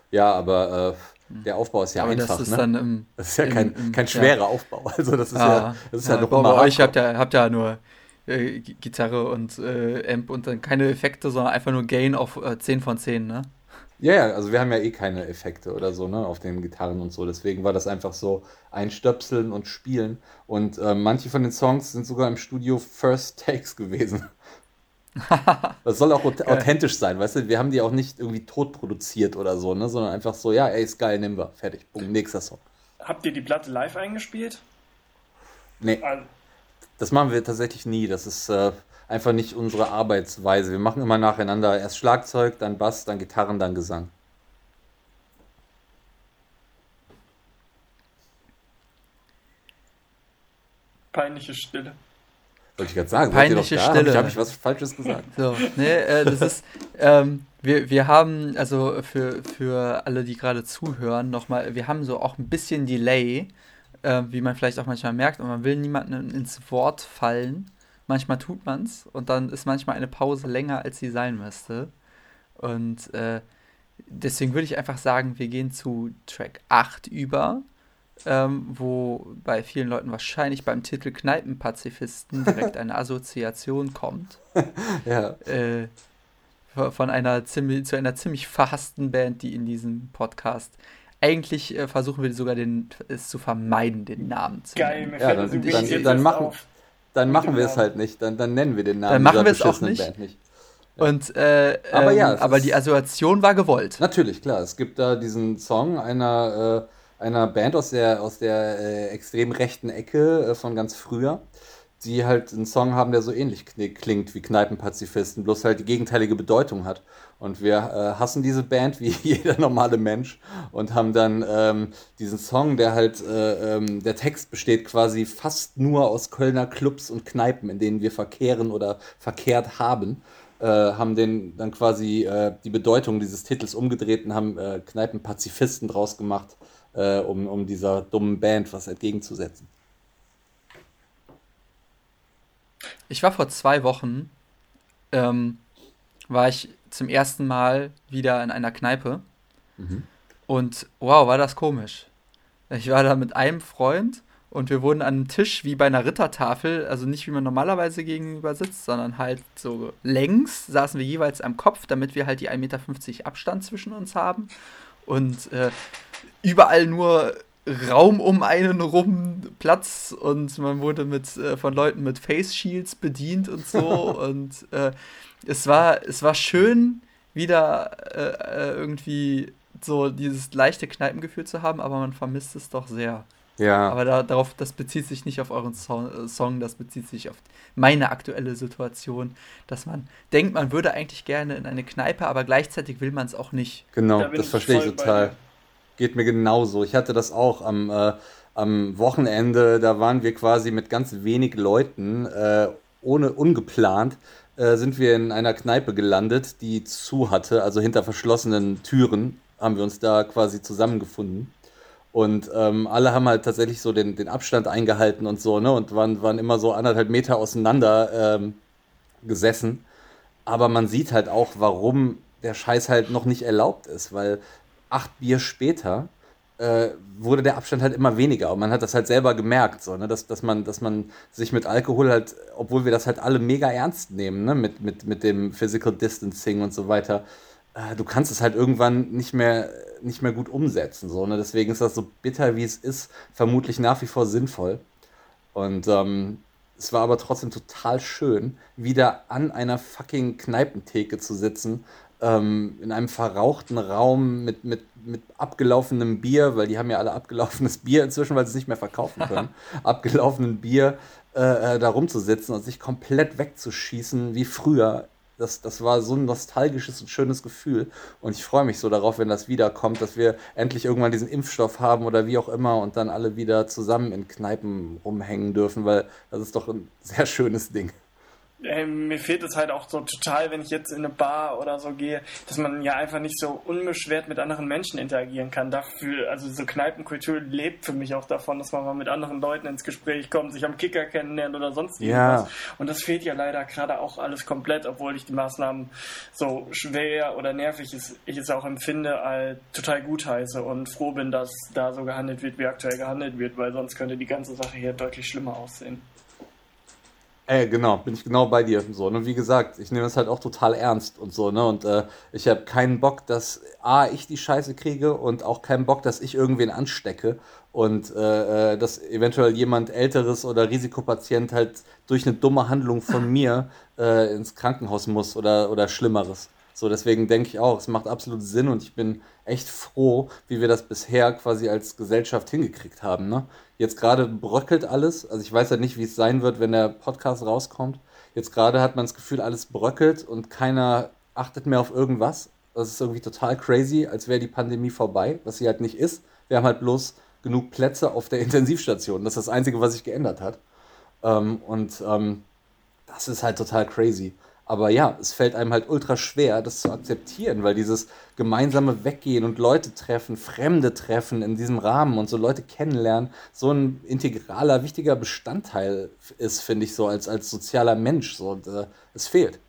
Ja, aber äh, der Aufbau ist ja Aber einfach. Das ist, ne? dann im, das ist ja im, kein, im, kein schwerer ja. Aufbau. Also das ist ja, ja das ist ja, ja noch bei euch habt ja, habt ja nur äh, Gitarre und äh, Amp und dann keine Effekte, sondern einfach nur Gain auf äh, 10 von 10, ne? Ja, ja, also wir haben ja eh keine Effekte oder so, ne, auf den Gitarren und so. Deswegen war das einfach so einstöpseln und spielen. Und äh, manche von den Songs sind sogar im Studio First Takes gewesen. das soll auch authentisch sein, weißt du? Wir haben die auch nicht irgendwie tot produziert oder so, ne? Sondern einfach so, ja, ey, ist geil, nehmen wir. Fertig. Boom, nächster Song. Habt ihr die Platte live eingespielt? Nee. Das machen wir tatsächlich nie. Das ist äh, einfach nicht unsere Arbeitsweise. Wir machen immer nacheinander erst Schlagzeug, dann Bass, dann Gitarren, dann Gesang. Peinliche Stille. Wollte ich gerade sagen, peinliche da? Stille. Habe ich, hab ich was Falsches gesagt? So, nee, äh, das ist, ähm, wir, wir haben, also für, für alle, die gerade zuhören, nochmal, wir haben so auch ein bisschen Delay äh, wie man vielleicht auch manchmal merkt, und man will niemandem ins Wort fallen. Manchmal tut man es und dann ist manchmal eine Pause länger, als sie sein müsste. Und äh, deswegen würde ich einfach sagen, wir gehen zu Track 8 über, ähm, wo bei vielen Leuten wahrscheinlich beim Titel Kneipenpazifisten direkt eine Assoziation kommt. ja. Äh, von einer ziemlich, zu einer ziemlich verhassten Band, die in diesem Podcast eigentlich äh, versuchen wir sogar den, es zu vermeiden, den Namen zu Geil, nennen. Ja, dann, dann, dann machen, dann machen wir es halt nicht. Dann, dann nennen wir den Namen dann machen wir es auch nicht. Band nicht. Und, äh, aber, ähm, ja, aber die Assoziation war gewollt. Natürlich, klar. Es gibt da diesen Song einer, äh, einer Band aus der, aus der äh, extrem rechten Ecke äh, von ganz früher, die halt einen Song haben, der so ähnlich klingt wie Kneipenpazifisten, bloß halt die gegenteilige Bedeutung hat. Und wir äh, hassen diese Band wie jeder normale Mensch und haben dann ähm, diesen Song, der halt, äh, ähm, der Text besteht quasi fast nur aus Kölner Clubs und Kneipen, in denen wir verkehren oder verkehrt haben äh, haben den dann quasi äh, die Bedeutung dieses Titels umgedreht und haben äh, Kneipenpazifisten draus gemacht, äh, um, um dieser dummen Band was entgegenzusetzen. Ich war vor zwei Wochen, ähm, war ich zum ersten Mal wieder in einer Kneipe. Mhm. Und wow, war das komisch. Ich war da mit einem Freund und wir wurden an einem Tisch wie bei einer Rittertafel, also nicht wie man normalerweise gegenüber sitzt, sondern halt so längs saßen wir jeweils am Kopf, damit wir halt die 1,50 Meter Abstand zwischen uns haben. Und äh, überall nur Raum um einen rum, Platz und man wurde mit, äh, von Leuten mit Face Shields bedient und so. und äh, es, war, es war schön, wieder äh, äh, irgendwie so dieses leichte Kneipengefühl zu haben, aber man vermisst es doch sehr. Ja. Aber da, darauf, das bezieht sich nicht auf euren so Song, das bezieht sich auf meine aktuelle Situation, dass man denkt, man würde eigentlich gerne in eine Kneipe, aber gleichzeitig will man es auch nicht. Genau, da das verstehe ich total. Geht mir genauso. Ich hatte das auch am, äh, am Wochenende, da waren wir quasi mit ganz wenig Leuten, äh, ohne ungeplant, äh, sind wir in einer Kneipe gelandet, die zu hatte, also hinter verschlossenen Türen haben wir uns da quasi zusammengefunden. Und ähm, alle haben halt tatsächlich so den, den Abstand eingehalten und so, ne? Und waren, waren immer so anderthalb Meter auseinander ähm, gesessen. Aber man sieht halt auch, warum der Scheiß halt noch nicht erlaubt ist, weil acht Bier später äh, wurde der Abstand halt immer weniger. Und man hat das halt selber gemerkt, so, ne? dass, dass, man, dass man sich mit Alkohol halt, obwohl wir das halt alle mega ernst nehmen, ne? mit, mit, mit dem Physical Distancing und so weiter, äh, du kannst es halt irgendwann nicht mehr, nicht mehr gut umsetzen. So, ne? Deswegen ist das so bitter, wie es ist, vermutlich nach wie vor sinnvoll. Und ähm, es war aber trotzdem total schön, wieder an einer fucking Kneipentheke zu sitzen, ähm, in einem verrauchten Raum mit, mit, mit abgelaufenem Bier, weil die haben ja alle abgelaufenes Bier inzwischen, weil sie es nicht mehr verkaufen können, abgelaufenen Bier äh, äh, da rumzusitzen und sich komplett wegzuschießen wie früher das, das war so ein nostalgisches und schönes Gefühl. Und ich freue mich so darauf, wenn das wiederkommt, dass wir endlich irgendwann diesen Impfstoff haben oder wie auch immer und dann alle wieder zusammen in Kneipen rumhängen dürfen, weil das ist doch ein sehr schönes Ding äh, mir fehlt es halt auch so total, wenn ich jetzt in eine Bar oder so gehe, dass man ja einfach nicht so unbeschwert mit anderen Menschen interagieren kann. Dafür, also so Kneipenkultur lebt für mich auch davon, dass man mal mit anderen Leuten ins Gespräch kommt, sich am Kicker kennenlernt oder sonst irgendwas. Ja. Und das fehlt ja leider gerade auch alles komplett, obwohl ich die Maßnahmen so schwer oder nervig ist, ich es auch empfinde, als total gut heiße und froh bin, dass da so gehandelt wird, wie aktuell gehandelt wird, weil sonst könnte die ganze Sache hier deutlich schlimmer aussehen. Ey, genau, bin ich genau bei dir. So, ne? Wie gesagt, ich nehme das halt auch total ernst und so, ne? Und äh, ich habe keinen Bock, dass A, ich die Scheiße kriege und auch keinen Bock, dass ich irgendwen anstecke und äh, äh, dass eventuell jemand Älteres oder Risikopatient halt durch eine dumme Handlung von mir äh, ins Krankenhaus muss oder, oder Schlimmeres. So, deswegen denke ich auch, es macht absolut Sinn und ich bin echt froh, wie wir das bisher quasi als Gesellschaft hingekriegt haben. Ne? Jetzt gerade bröckelt alles. Also ich weiß halt nicht, wie es sein wird, wenn der Podcast rauskommt. Jetzt gerade hat man das Gefühl, alles bröckelt und keiner achtet mehr auf irgendwas. Das ist irgendwie total crazy, als wäre die Pandemie vorbei, was sie halt nicht ist. Wir haben halt bloß genug Plätze auf der Intensivstation. Das ist das Einzige, was sich geändert hat. Ähm, und ähm, das ist halt total crazy. Aber ja, es fällt einem halt ultra schwer, das zu akzeptieren, weil dieses gemeinsame Weggehen und Leute treffen, Fremde treffen in diesem Rahmen und so Leute kennenlernen, so ein integraler, wichtiger Bestandteil ist, finde ich so, als, als sozialer Mensch. So, und, äh, es fehlt.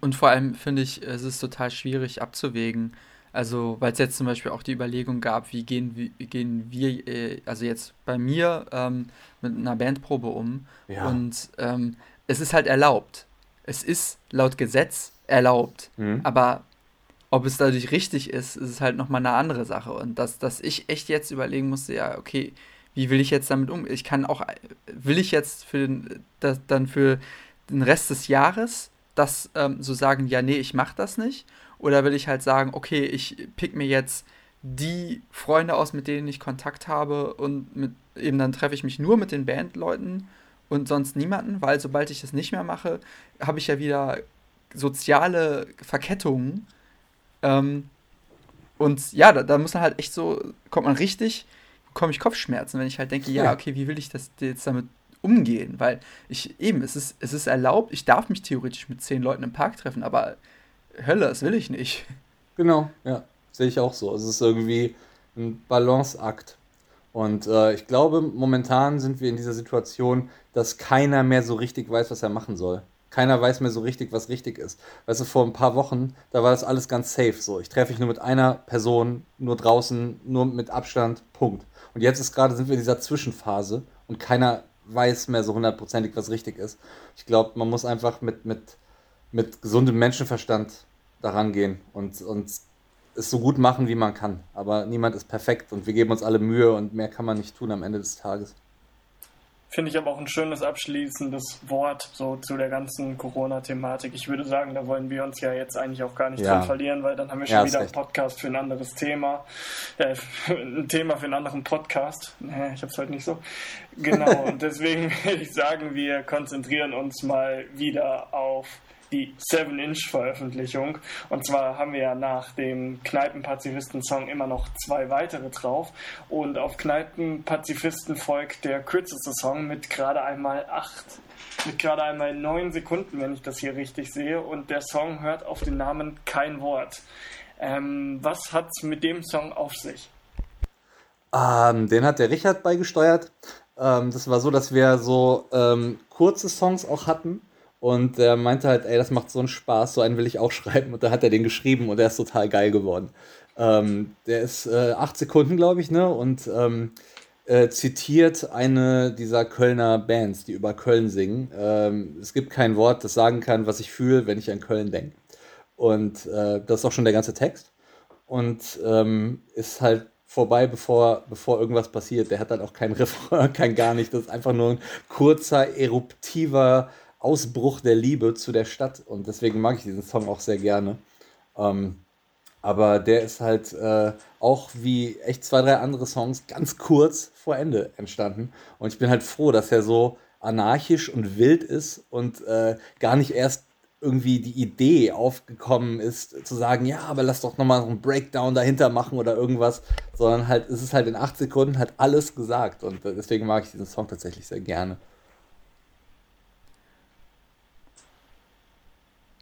Und vor allem finde ich, es ist total schwierig abzuwägen. Also, weil es jetzt zum Beispiel auch die Überlegung gab, wie gehen, wie gehen wir, äh, also jetzt bei mir ähm, mit einer Bandprobe um. Ja. Und ähm, es ist halt erlaubt. Es ist laut Gesetz erlaubt. Mhm. Aber ob es dadurch richtig ist, ist halt nochmal eine andere Sache. Und dass, dass ich echt jetzt überlegen musste, ja, okay, wie will ich jetzt damit um? Ich kann auch, will ich jetzt für den, das, dann für den Rest des Jahres das ähm, so sagen, ja, nee, ich mache das nicht? Oder will ich halt sagen, okay, ich pick mir jetzt die Freunde aus, mit denen ich Kontakt habe und mit, eben dann treffe ich mich nur mit den Bandleuten und sonst niemanden, weil sobald ich das nicht mehr mache, habe ich ja wieder soziale Verkettungen. Ähm, und ja, da, da, muss man halt echt so, kommt man richtig, bekomme ich Kopfschmerzen, wenn ich halt denke, ja, okay, wie will ich das jetzt damit umgehen? Weil ich eben, es ist, es ist erlaubt, ich darf mich theoretisch mit zehn Leuten im Park treffen, aber Hölle, das will ich nicht. Genau, ja, sehe ich auch so. Es ist irgendwie ein Balanceakt. Und äh, ich glaube, momentan sind wir in dieser Situation, dass keiner mehr so richtig weiß, was er machen soll. Keiner weiß mehr so richtig, was richtig ist. Weißt du, vor ein paar Wochen, da war das alles ganz safe so. Ich treffe mich nur mit einer Person, nur draußen, nur mit Abstand, Punkt. Und jetzt ist gerade, sind wir in dieser Zwischenphase und keiner weiß mehr so hundertprozentig, was richtig ist. Ich glaube, man muss einfach mit, mit, mit gesundem Menschenverstand daran gehen und, und es so gut machen, wie man kann. Aber niemand ist perfekt und wir geben uns alle Mühe und mehr kann man nicht tun am Ende des Tages. Finde ich aber auch ein schönes abschließendes Wort so zu der ganzen Corona-Thematik. Ich würde sagen, da wollen wir uns ja jetzt eigentlich auch gar nicht ja. dran verlieren, weil dann haben wir schon ja, wieder einen Podcast für ein anderes Thema. Äh, ein Thema für einen anderen Podcast. Nee, ich habe es heute nicht so. Genau, und deswegen würde ich sagen, wir konzentrieren uns mal wieder auf die 7-Inch-Veröffentlichung. Und zwar haben wir ja nach dem Kneipenpazifisten-Song immer noch zwei weitere drauf. Und auf Kneipenpazifisten folgt der kürzeste Song mit gerade einmal acht mit gerade einmal neun Sekunden, wenn ich das hier richtig sehe. Und der Song hört auf den Namen Kein Wort. Ähm, was hat es mit dem Song auf sich? Ähm, den hat der Richard beigesteuert. Ähm, das war so, dass wir so ähm, kurze Songs auch hatten und er meinte halt, ey, das macht so einen Spaß, so einen will ich auch schreiben. Und da hat er den geschrieben und der ist total geil geworden. Ähm, der ist äh, acht Sekunden, glaube ich, ne? Und ähm, äh, zitiert eine dieser Kölner Bands, die über Köln singen. Ähm, es gibt kein Wort, das sagen kann, was ich fühle, wenn ich an Köln denke. Und äh, das ist auch schon der ganze Text. Und ähm, ist halt vorbei, bevor, bevor irgendwas passiert. Der hat dann auch kein Refrain, kein gar nicht. Das ist einfach nur ein kurzer, eruptiver Ausbruch der Liebe zu der Stadt und deswegen mag ich diesen Song auch sehr gerne. Ähm, aber der ist halt äh, auch wie echt zwei, drei andere Songs ganz kurz vor Ende entstanden. Und ich bin halt froh, dass er so anarchisch und wild ist und äh, gar nicht erst irgendwie die Idee aufgekommen ist, zu sagen, ja, aber lass doch nochmal so einen Breakdown dahinter machen oder irgendwas, sondern halt, es ist halt in acht Sekunden halt alles gesagt und äh, deswegen mag ich diesen Song tatsächlich sehr gerne.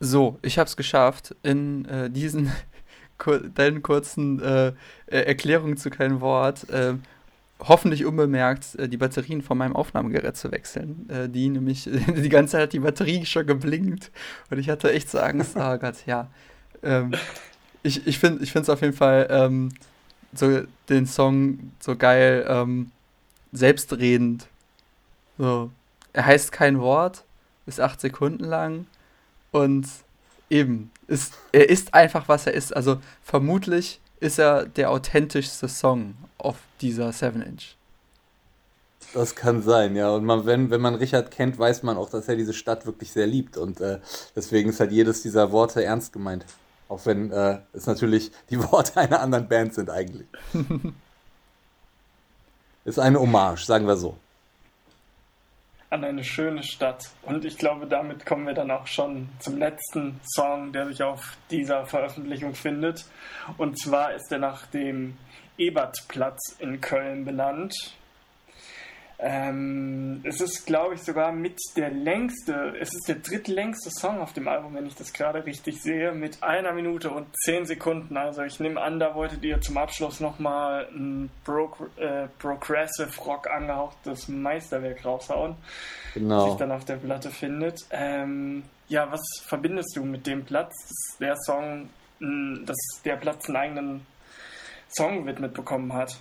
So, ich habe es geschafft, in äh, diesen kur deinen kurzen äh, Erklärungen zu keinem Wort äh, hoffentlich unbemerkt äh, die Batterien von meinem Aufnahmegerät zu wechseln. Äh, die nämlich, die ganze Zeit hat die Batterie schon geblinkt und ich hatte echt so Angst, oh Gott, ja. Ähm, ich ich finde es auf jeden Fall ähm, so den Song so geil, ähm, selbstredend. So. Er heißt kein Wort, ist acht Sekunden lang und eben, ist, er ist einfach, was er ist. Also vermutlich ist er der authentischste Song auf dieser 7-Inch. Das kann sein, ja. Und man, wenn, wenn man Richard kennt, weiß man auch, dass er diese Stadt wirklich sehr liebt. Und äh, deswegen ist halt jedes dieser Worte ernst gemeint. Auch wenn äh, es natürlich die Worte einer anderen Band sind eigentlich. ist eine Hommage, sagen wir so an eine schöne Stadt. Und ich glaube, damit kommen wir dann auch schon zum letzten Song, der sich auf dieser Veröffentlichung findet. Und zwar ist er nach dem Ebertplatz in Köln benannt. Ähm, es ist, glaube ich, sogar mit der längste, es ist der drittlängste Song auf dem Album, wenn ich das gerade richtig sehe, mit einer Minute und zehn Sekunden. Also ich nehme an, da wolltet ihr zum Abschluss nochmal ein Pro äh, Progressive Rock angehauchtes Meisterwerk raushauen, genau. das sich dann auf der Platte findet. Ähm, ja, was verbindest du mit dem Platz, dass der Song, dass der Platz einen eigenen Song widmet bekommen hat?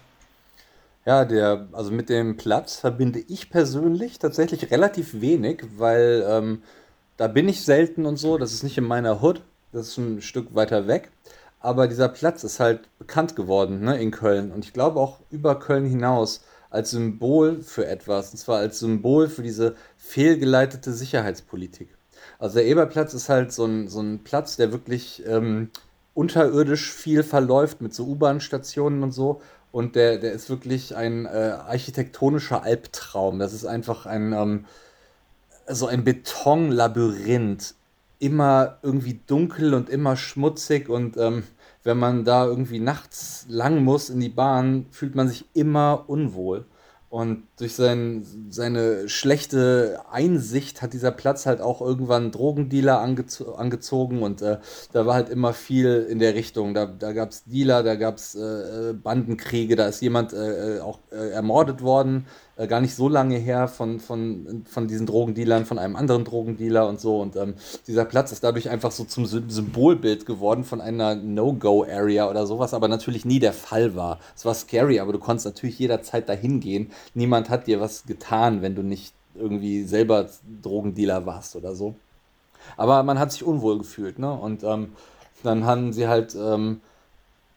Ja, der, also mit dem Platz verbinde ich persönlich tatsächlich relativ wenig, weil ähm, da bin ich selten und so. Das ist nicht in meiner Hood, das ist ein Stück weiter weg. Aber dieser Platz ist halt bekannt geworden ne, in Köln und ich glaube auch über Köln hinaus als Symbol für etwas, und zwar als Symbol für diese fehlgeleitete Sicherheitspolitik. Also der Eberplatz ist halt so ein, so ein Platz, der wirklich ähm, unterirdisch viel verläuft mit so U-Bahn-Stationen und so und der, der ist wirklich ein äh, architektonischer Albtraum. Das ist einfach ein, ähm, so ein Betonlabyrinth. Immer irgendwie dunkel und immer schmutzig. Und ähm, wenn man da irgendwie nachts lang muss in die Bahn, fühlt man sich immer unwohl. Und durch sein, seine schlechte Einsicht hat dieser Platz halt auch irgendwann Drogendealer angezo angezogen und äh, da war halt immer viel in der Richtung. Da, da gab es Dealer, da gab es äh, Bandenkriege, da ist jemand äh, äh auch äh, ermordet worden äh, gar nicht so lange her von, von, von diesen Drogendealern, von einem anderen Drogendealer und so. Und ähm, dieser Platz ist dadurch einfach so zum Symbolbild geworden von einer No-Go-Area oder sowas, aber natürlich nie der Fall war. Es war scary, aber du konntest natürlich jederzeit dahin gehen. Niemand hat dir was getan, wenn du nicht irgendwie selber Drogendealer warst oder so. Aber man hat sich unwohl gefühlt, ne? Und ähm, dann haben sie halt ähm,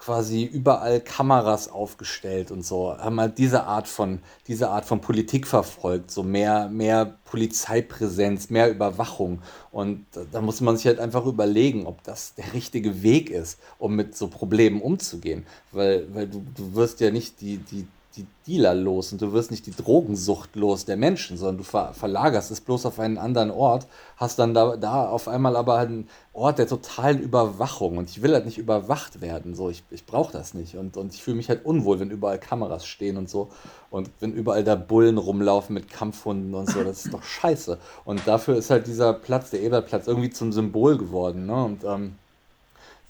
quasi überall Kameras aufgestellt und so, haben halt diese Art von, diese Art von Politik verfolgt, so mehr, mehr Polizeipräsenz, mehr Überwachung. Und da muss man sich halt einfach überlegen, ob das der richtige Weg ist, um mit so Problemen umzugehen. Weil, weil du, du wirst ja nicht die, die die Dealer los und du wirst nicht die Drogensucht los der Menschen, sondern du ver verlagerst es bloß auf einen anderen Ort, hast dann da, da auf einmal aber einen Ort der totalen Überwachung und ich will halt nicht überwacht werden, so, ich, ich brauche das nicht und, und ich fühle mich halt unwohl, wenn überall Kameras stehen und so und wenn überall da Bullen rumlaufen mit Kampfhunden und so, das ist doch scheiße. Und dafür ist halt dieser Platz, der Eberplatz, irgendwie zum Symbol geworden, ne, und ähm,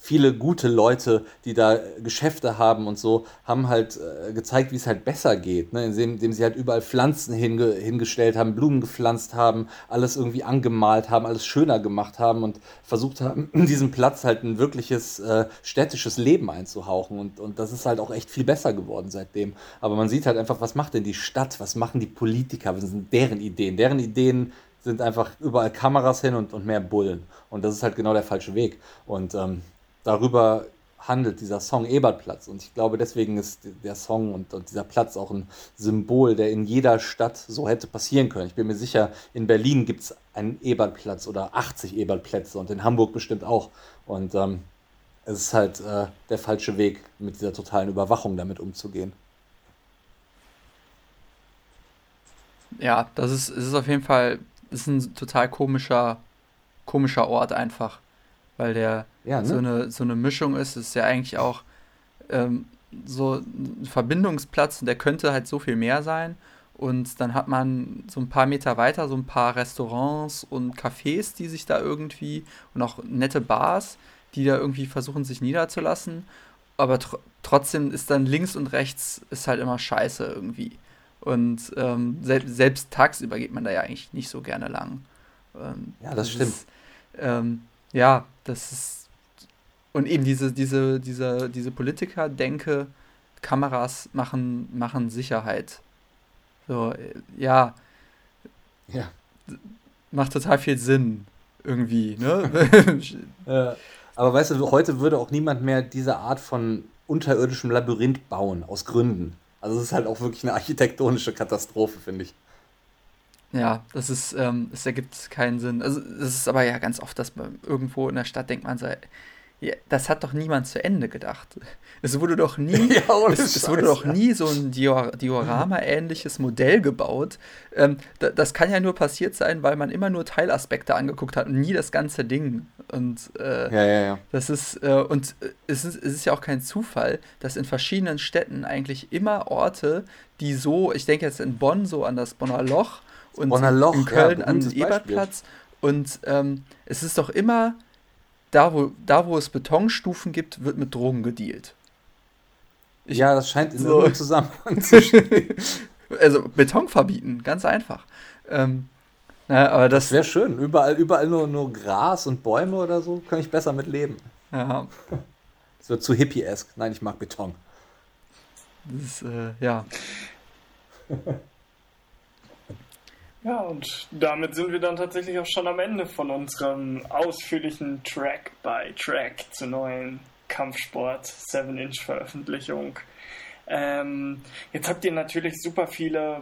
viele gute Leute, die da Geschäfte haben und so, haben halt äh, gezeigt, wie es halt besser geht, ne? indem, indem, sie halt überall Pflanzen hinge hingestellt haben, Blumen gepflanzt haben, alles irgendwie angemalt haben, alles schöner gemacht haben und versucht haben, in diesem Platz halt ein wirkliches äh, städtisches Leben einzuhauchen. Und, und das ist halt auch echt viel besser geworden seitdem. Aber man sieht halt einfach, was macht denn die Stadt, was machen die Politiker, was sind deren Ideen? Deren Ideen sind einfach überall Kameras hin und, und mehr Bullen. Und das ist halt genau der falsche Weg. Und ähm, darüber handelt dieser Song Ebertplatz. Und ich glaube, deswegen ist der Song und, und, dieser Platz auch ein Symbol, der in jeder Stadt so hätte passieren können. Ich bin mir sicher, in Berlin gibt es einen Ebertplatz oder 80 Ebertplätze und in Hamburg bestimmt auch. Und ähm, es ist halt äh, der falsche Weg, mit dieser totalen Überwachung damit umzugehen. Ja, das ist, ist auf jeden Fall, ist ein total komischer, komischer Ort einfach weil der ja, ne? so, eine, so eine Mischung ist. Ist ja eigentlich auch ähm, so ein Verbindungsplatz und der könnte halt so viel mehr sein. Und dann hat man so ein paar Meter weiter so ein paar Restaurants und Cafés, die sich da irgendwie und auch nette Bars, die da irgendwie versuchen, sich niederzulassen. Aber tr trotzdem ist dann links und rechts ist halt immer scheiße irgendwie. Und ähm, se selbst tagsüber geht man da ja eigentlich nicht so gerne lang. Ähm, ja, das, das stimmt. Ist, ähm, ja, das ist. Und eben diese, diese, diese, diese Politiker-Denke, Kameras machen, machen Sicherheit. So, ja. Ja. Macht total viel Sinn, irgendwie, ne? ja. Aber weißt du, heute würde auch niemand mehr diese Art von unterirdischem Labyrinth bauen, aus Gründen. Also es ist halt auch wirklich eine architektonische Katastrophe, finde ich. Ja, das ist, ähm, es ergibt keinen Sinn. Also es ist aber ja ganz oft, dass man irgendwo in der Stadt denkt man so, Ja, das hat doch niemand zu Ende gedacht. Es wurde doch nie, ja, es, es, wurde doch nie so ein Diorama-ähnliches Modell gebaut. Ähm, das kann ja nur passiert sein, weil man immer nur Teilaspekte angeguckt hat und nie das ganze Ding. Und äh, ja, ja, ja. das ist äh, und es ist, es ist ja auch kein Zufall, dass in verschiedenen Städten eigentlich immer Orte, die so, ich denke jetzt in Bonn so an das Bonner Loch und Bonner Loch, in Köln ja, an den Ebertplatz. Und ähm, es ist doch immer da wo, da, wo es Betonstufen gibt, wird mit Drogen gedealt. Ich, ja, das scheint in so einem Zusammenhang zu stehen. also Beton verbieten, ganz einfach. Ähm, na, aber das, das wäre schön. Überall, überall nur, nur Gras und Bäume oder so, kann ich besser mit leben. Ja. Das wird zu hippie-esque. Nein, ich mag Beton. Das ist, äh, ja. Ja, und damit sind wir dann tatsächlich auch schon am Ende von unserem ausführlichen Track by Track zur neuen Kampfsport 7-Inch Veröffentlichung. Ähm, jetzt habt ihr natürlich super viele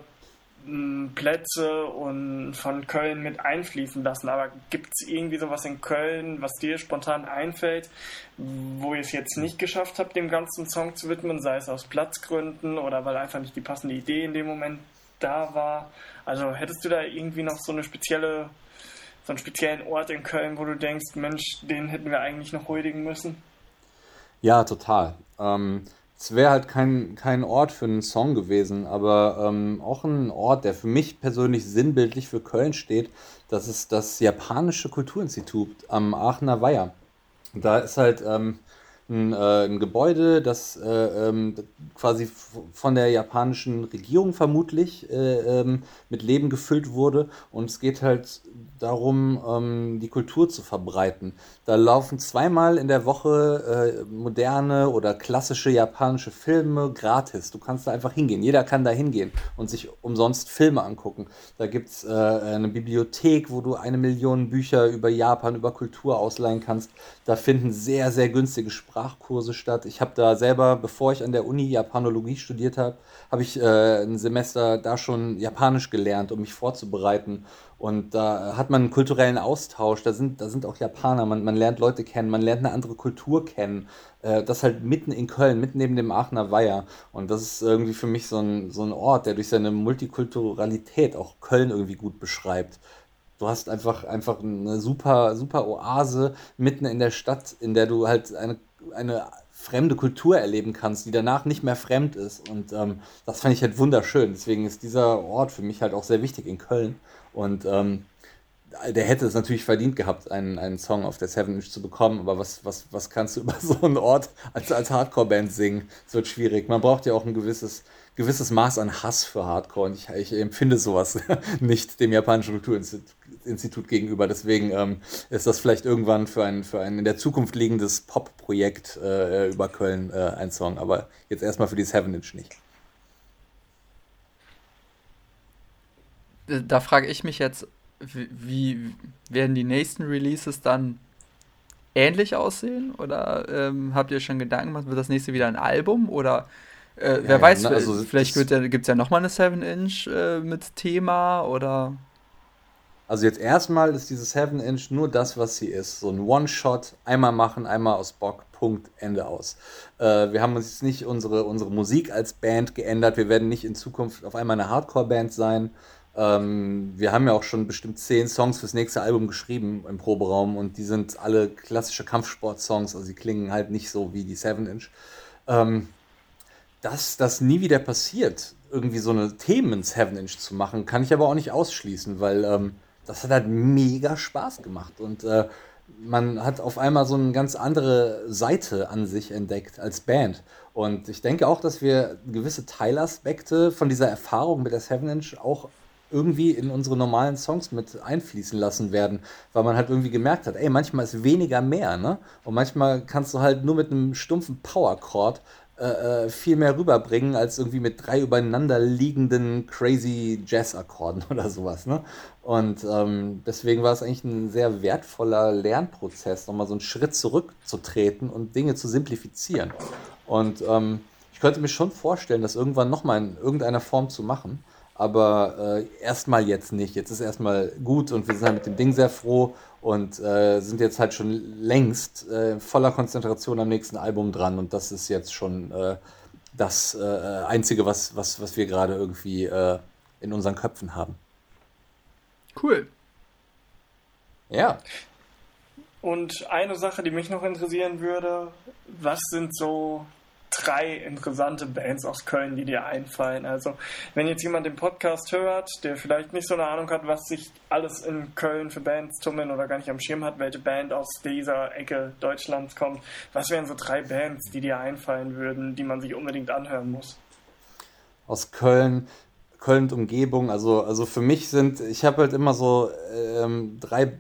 m, hm, Plätze und von Köln mit einfließen lassen, aber gibt es irgendwie sowas in Köln, was dir spontan einfällt, wo ihr es jetzt nicht geschafft habt, dem ganzen Song zu widmen, sei es aus Platzgründen oder weil einfach nicht die passende Idee in dem Moment da war? Also hättest du da irgendwie noch so eine spezielle, so einen speziellen Ort in Köln, wo du denkst, Mensch, den hätten wir eigentlich noch huldigen müssen? Ja, total. Ähm, es wäre halt kein, kein Ort für einen Song gewesen, aber ähm, auch ein Ort, der für mich persönlich sinnbildlich für Köln steht. Das ist das Japanische Kulturinstitut am Aachener Weiher. Da ist halt ähm, ein, äh, ein Gebäude, das äh, ähm, quasi von der japanischen Regierung vermutlich äh, ähm, mit Leben gefüllt wurde. Und es geht halt darum, ähm, die Kultur zu verbreiten. Da laufen zweimal in der Woche äh, moderne oder klassische japanische Filme gratis. Du kannst da einfach hingehen. Jeder kann da hingehen und sich umsonst Filme angucken. Da gibt es äh, eine Bibliothek, wo du eine Million Bücher über Japan, über Kultur ausleihen kannst. Da finden sehr, sehr günstige Sprachkurse statt. Ich habe da selber, bevor ich an der Uni Japanologie studiert habe, habe ich äh, ein Semester da schon Japanisch gelernt, um mich vorzubereiten. Und da hat man einen kulturellen Austausch, da sind, da sind auch Japaner, man, man lernt Leute kennen, man lernt eine andere Kultur kennen. Äh, das halt mitten in Köln, mitten neben dem Aachener Weiher. Und das ist irgendwie für mich so ein, so ein Ort, der durch seine Multikulturalität auch Köln irgendwie gut beschreibt. Du hast einfach, einfach eine super, super Oase mitten in der Stadt, in der du halt eine, eine fremde Kultur erleben kannst, die danach nicht mehr fremd ist. Und ähm, das fand ich halt wunderschön. Deswegen ist dieser Ort für mich halt auch sehr wichtig in Köln. Und ähm, der hätte es natürlich verdient gehabt, einen, einen Song auf der Seven Inch zu bekommen, aber was, was, was kannst du über so einen Ort als, als Hardcore-Band singen? Es wird schwierig. Man braucht ja auch ein gewisses, gewisses Maß an Hass für Hardcore und ich, ich empfinde sowas nicht dem japanischen Kulturinstitut gegenüber. Deswegen ähm, ist das vielleicht irgendwann für ein, für ein in der Zukunft liegendes Pop-Projekt äh, über Köln äh, ein Song, aber jetzt erstmal für die Seven Inch nicht. da frage ich mich jetzt, wie, wie, werden die nächsten Releases dann ähnlich aussehen? Oder ähm, habt ihr schon Gedanken gemacht, wird das nächste wieder ein Album? Oder äh, wer ja, weiß, ja, ne, also vielleicht ja, gibt es ja nochmal eine 7-Inch äh, mit Thema oder. Also jetzt erstmal ist diese 7-Inch nur das, was sie ist. So ein One-Shot, einmal machen, einmal aus Bock, Punkt, Ende aus. Äh, wir haben uns jetzt nicht unsere, unsere Musik als Band geändert. Wir werden nicht in Zukunft auf einmal eine Hardcore-Band sein, ähm, wir haben ja auch schon bestimmt zehn Songs fürs nächste Album geschrieben im Proberaum und die sind alle klassische Kampfsport-Songs, also die klingen halt nicht so wie die 7-Inch. Ähm, dass das nie wieder passiert, irgendwie so eine Themen 7-Inch zu machen, kann ich aber auch nicht ausschließen, weil ähm, das hat halt mega Spaß gemacht und äh, man hat auf einmal so eine ganz andere Seite an sich entdeckt als Band. Und ich denke auch, dass wir gewisse Teilaspekte von dieser Erfahrung mit der 7-Inch auch irgendwie in unsere normalen Songs mit einfließen lassen werden, weil man halt irgendwie gemerkt hat, ey, manchmal ist weniger mehr, ne? Und manchmal kannst du halt nur mit einem stumpfen Power-Chord äh, äh, viel mehr rüberbringen, als irgendwie mit drei übereinander liegenden crazy Jazz-Akkorden oder sowas, ne? Und ähm, deswegen war es eigentlich ein sehr wertvoller Lernprozess, nochmal so einen Schritt zurückzutreten und Dinge zu simplifizieren. Und ähm, ich könnte mir schon vorstellen, das irgendwann nochmal in irgendeiner Form zu machen. aber äh, erstmal jetzt nicht. Jetzt ist erstmal gut und wir sind halt mit dem Ding sehr froh und äh, sind jetzt halt schon längst äh, voller Konzentration am nächsten Album dran und das ist jetzt schon äh, das äh, Einzige, was, was, was wir gerade irgendwie äh, in unseren Köpfen haben. Cool. Ja. Und eine Sache, die mich noch interessieren würde, was sind so drei interessante Bands aus Köln, die dir einfallen. Also, wenn jetzt jemand den Podcast hört, der vielleicht nicht so eine Ahnung hat, was sich alles in Köln für Bands tummeln oder gar nicht am Schirm hat, welche Band aus dieser Ecke Deutschlands kommt, was wären so drei Bands, die dir einfallen würden, die man sich unbedingt anhören muss? Aus Köln. Köln und Umgebung, also, also für mich sind, ich habe halt immer so ähm, drei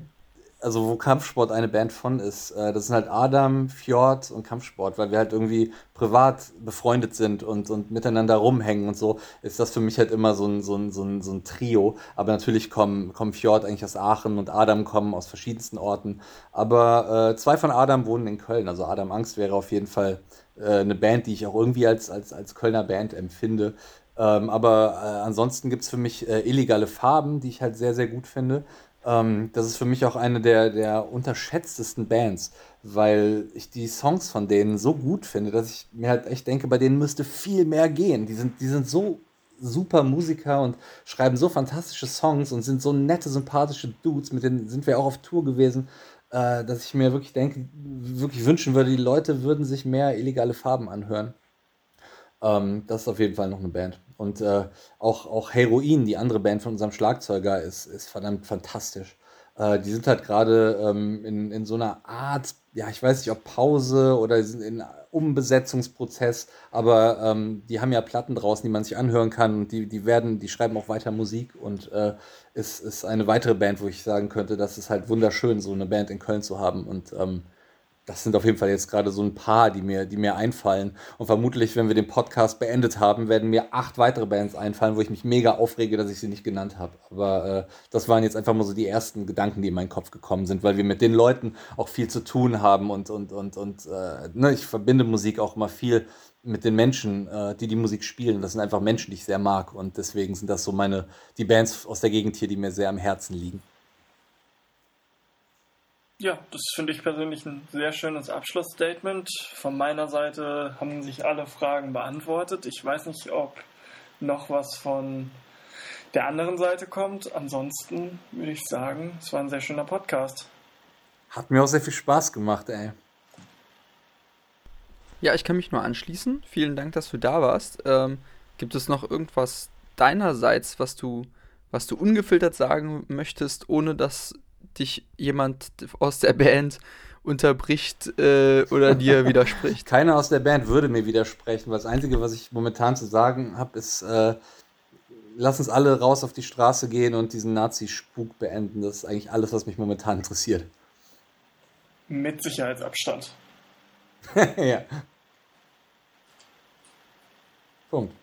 also wo Kampfsport eine Band von ist, äh, das sind halt Adam, Fjord und Kampfsport, weil wir halt irgendwie privat befreundet sind und, und miteinander rumhängen und so, ist das für mich halt immer so ein, so ein, so ein, so ein Trio. Aber natürlich kommen, kommen Fjord eigentlich aus Aachen und Adam kommen aus verschiedensten Orten. Aber äh, zwei von Adam wohnen in Köln. Also Adam Angst wäre auf jeden Fall äh, eine Band, die ich auch irgendwie als, als, als Kölner Band empfinde. Ähm, aber äh, ansonsten gibt es für mich äh, illegale Farben, die ich halt sehr, sehr gut finde. Ähm, das ist für mich auch eine der, der unterschätztesten Bands, weil ich die Songs von denen so gut finde, dass ich mir halt echt denke, bei denen müsste viel mehr gehen. Die sind, die sind so super Musiker und schreiben so fantastische Songs und sind so nette, sympathische Dudes, mit denen sind wir auch auf Tour gewesen, äh, dass ich mir wirklich denke, wirklich wünschen würde, die Leute würden sich mehr illegale Farben anhören. Ähm, das ist auf jeden Fall noch eine Band. Und äh, auch, auch Heroin, die andere Band von unserem Schlagzeuger, ist, ist verdammt fantastisch. Äh, die sind halt gerade ähm, in, in so einer Art, ja, ich weiß nicht, ob Pause oder sind in Umbesetzungsprozess, aber ähm, die haben ja Platten draußen, die man sich anhören kann und die, die werden, die schreiben auch weiter Musik und äh, ist, ist eine weitere Band, wo ich sagen könnte, das ist halt wunderschön, so eine Band in Köln zu haben und ähm, das sind auf jeden Fall jetzt gerade so ein paar, die mir, die mir einfallen. Und vermutlich, wenn wir den Podcast beendet haben, werden mir acht weitere Bands einfallen, wo ich mich mega aufrege, dass ich sie nicht genannt habe. Aber äh, das waren jetzt einfach mal so die ersten Gedanken, die in meinen Kopf gekommen sind, weil wir mit den Leuten auch viel zu tun haben und, und, und, und äh, ne, ich verbinde Musik auch immer viel mit den Menschen, äh, die die Musik spielen. Das sind einfach Menschen, die ich sehr mag. Und deswegen sind das so meine, die Bands aus der Gegend hier, die mir sehr am Herzen liegen. Ja, das finde ich persönlich ein sehr schönes Abschlussstatement. Von meiner Seite haben sich alle Fragen beantwortet. Ich weiß nicht, ob noch was von der anderen Seite kommt. Ansonsten würde ich sagen, es war ein sehr schöner Podcast. Hat mir auch sehr viel Spaß gemacht, ey. Ja, ich kann mich nur anschließen. Vielen Dank, dass du da warst. Ähm, gibt es noch irgendwas deinerseits, was du, was du ungefiltert sagen möchtest, ohne dass dich jemand aus der Band unterbricht äh, oder dir widerspricht. Keiner aus der Band würde mir widersprechen, weil das Einzige, was ich momentan zu sagen habe, ist, äh, lass uns alle raus auf die Straße gehen und diesen Nazi-Spuk beenden. Das ist eigentlich alles, was mich momentan interessiert. Mit Sicherheitsabstand. ja. Punkt.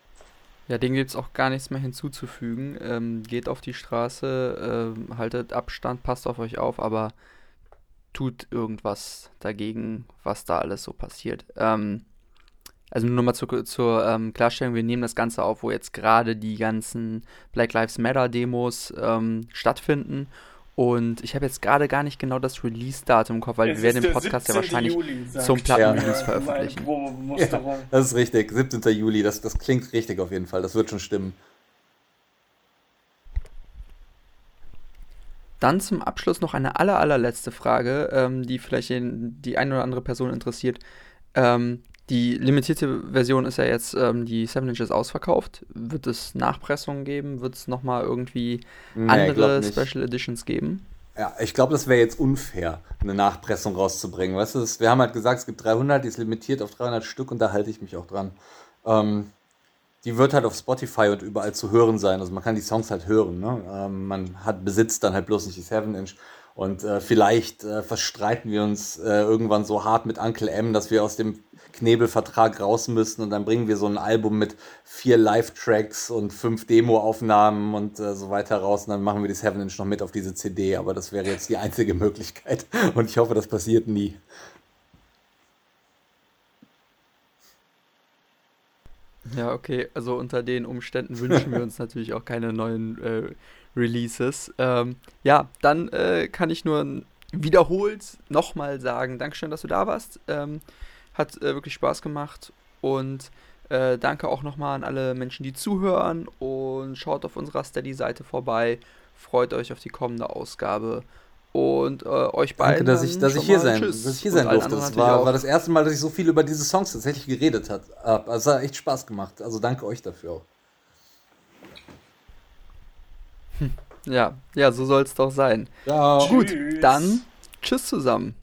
Ja, dem gibt es auch gar nichts mehr hinzuzufügen. Ähm, geht auf die Straße, äh, haltet Abstand, passt auf euch auf, aber tut irgendwas dagegen, was da alles so passiert. Ähm, also nur mal zur, zur ähm, Klarstellung, wir nehmen das Ganze auf, wo jetzt gerade die ganzen Black Lives Matter Demos ähm, stattfinden und ich habe jetzt gerade gar nicht genau das Release-Datum im Kopf, weil es wir werden den Podcast ja wahrscheinlich Juli, zum Plattenrelease ja. veröffentlichen. Ja, das ist richtig, 17. Juli, das, das klingt richtig auf jeden Fall, das wird schon stimmen. Dann zum Abschluss noch eine aller, allerletzte Frage, ähm, die vielleicht den, die eine oder andere Person interessiert. Ähm, die limitierte Version ist ja jetzt, ähm, die 7 Inches ausverkauft. Wird es Nachpressungen geben? Wird es nochmal irgendwie nee, andere Special Editions geben? Ja, ich glaube, das wäre jetzt unfair, eine Nachpressung rauszubringen. Weißt du, wir haben halt gesagt, es gibt 300, die ist limitiert auf 300 Stück und da halte ich mich auch dran. Ähm, die wird halt auf Spotify und überall zu hören sein. Also man kann die Songs halt hören. Ne? Ähm, man hat besitzt dann halt bloß nicht die 7 Inch. Und äh, vielleicht äh, verstreiten wir uns äh, irgendwann so hart mit Uncle M, dass wir aus dem Knebelvertrag raus müssen und dann bringen wir so ein Album mit vier Live-Tracks und fünf Demo-Aufnahmen und äh, so weiter raus und dann machen wir die 7 Inch noch mit auf diese CD. Aber das wäre jetzt die einzige Möglichkeit und ich hoffe, das passiert nie. Ja, okay. Also unter den Umständen wünschen wir uns natürlich auch keine neuen äh, Releases. Ähm, ja, dann äh, kann ich nur wiederholt nochmal sagen, Dankeschön, dass du da warst. Ähm, hat äh, wirklich Spaß gemacht und äh, danke auch nochmal an alle Menschen, die zuhören und schaut auf unserer Steady-Seite vorbei. Freut euch auf die kommende Ausgabe und äh, euch beiden. Danke, dass ich, dass ich hier sein, dass ich hier sein durfte. Das war, war das erste Mal, dass ich so viel über diese Songs tatsächlich geredet habe. Also es hat echt Spaß gemacht. Also danke euch dafür auch. Hm. Ja, ja, so soll es doch sein. Ciao. Gut, dann tschüss zusammen.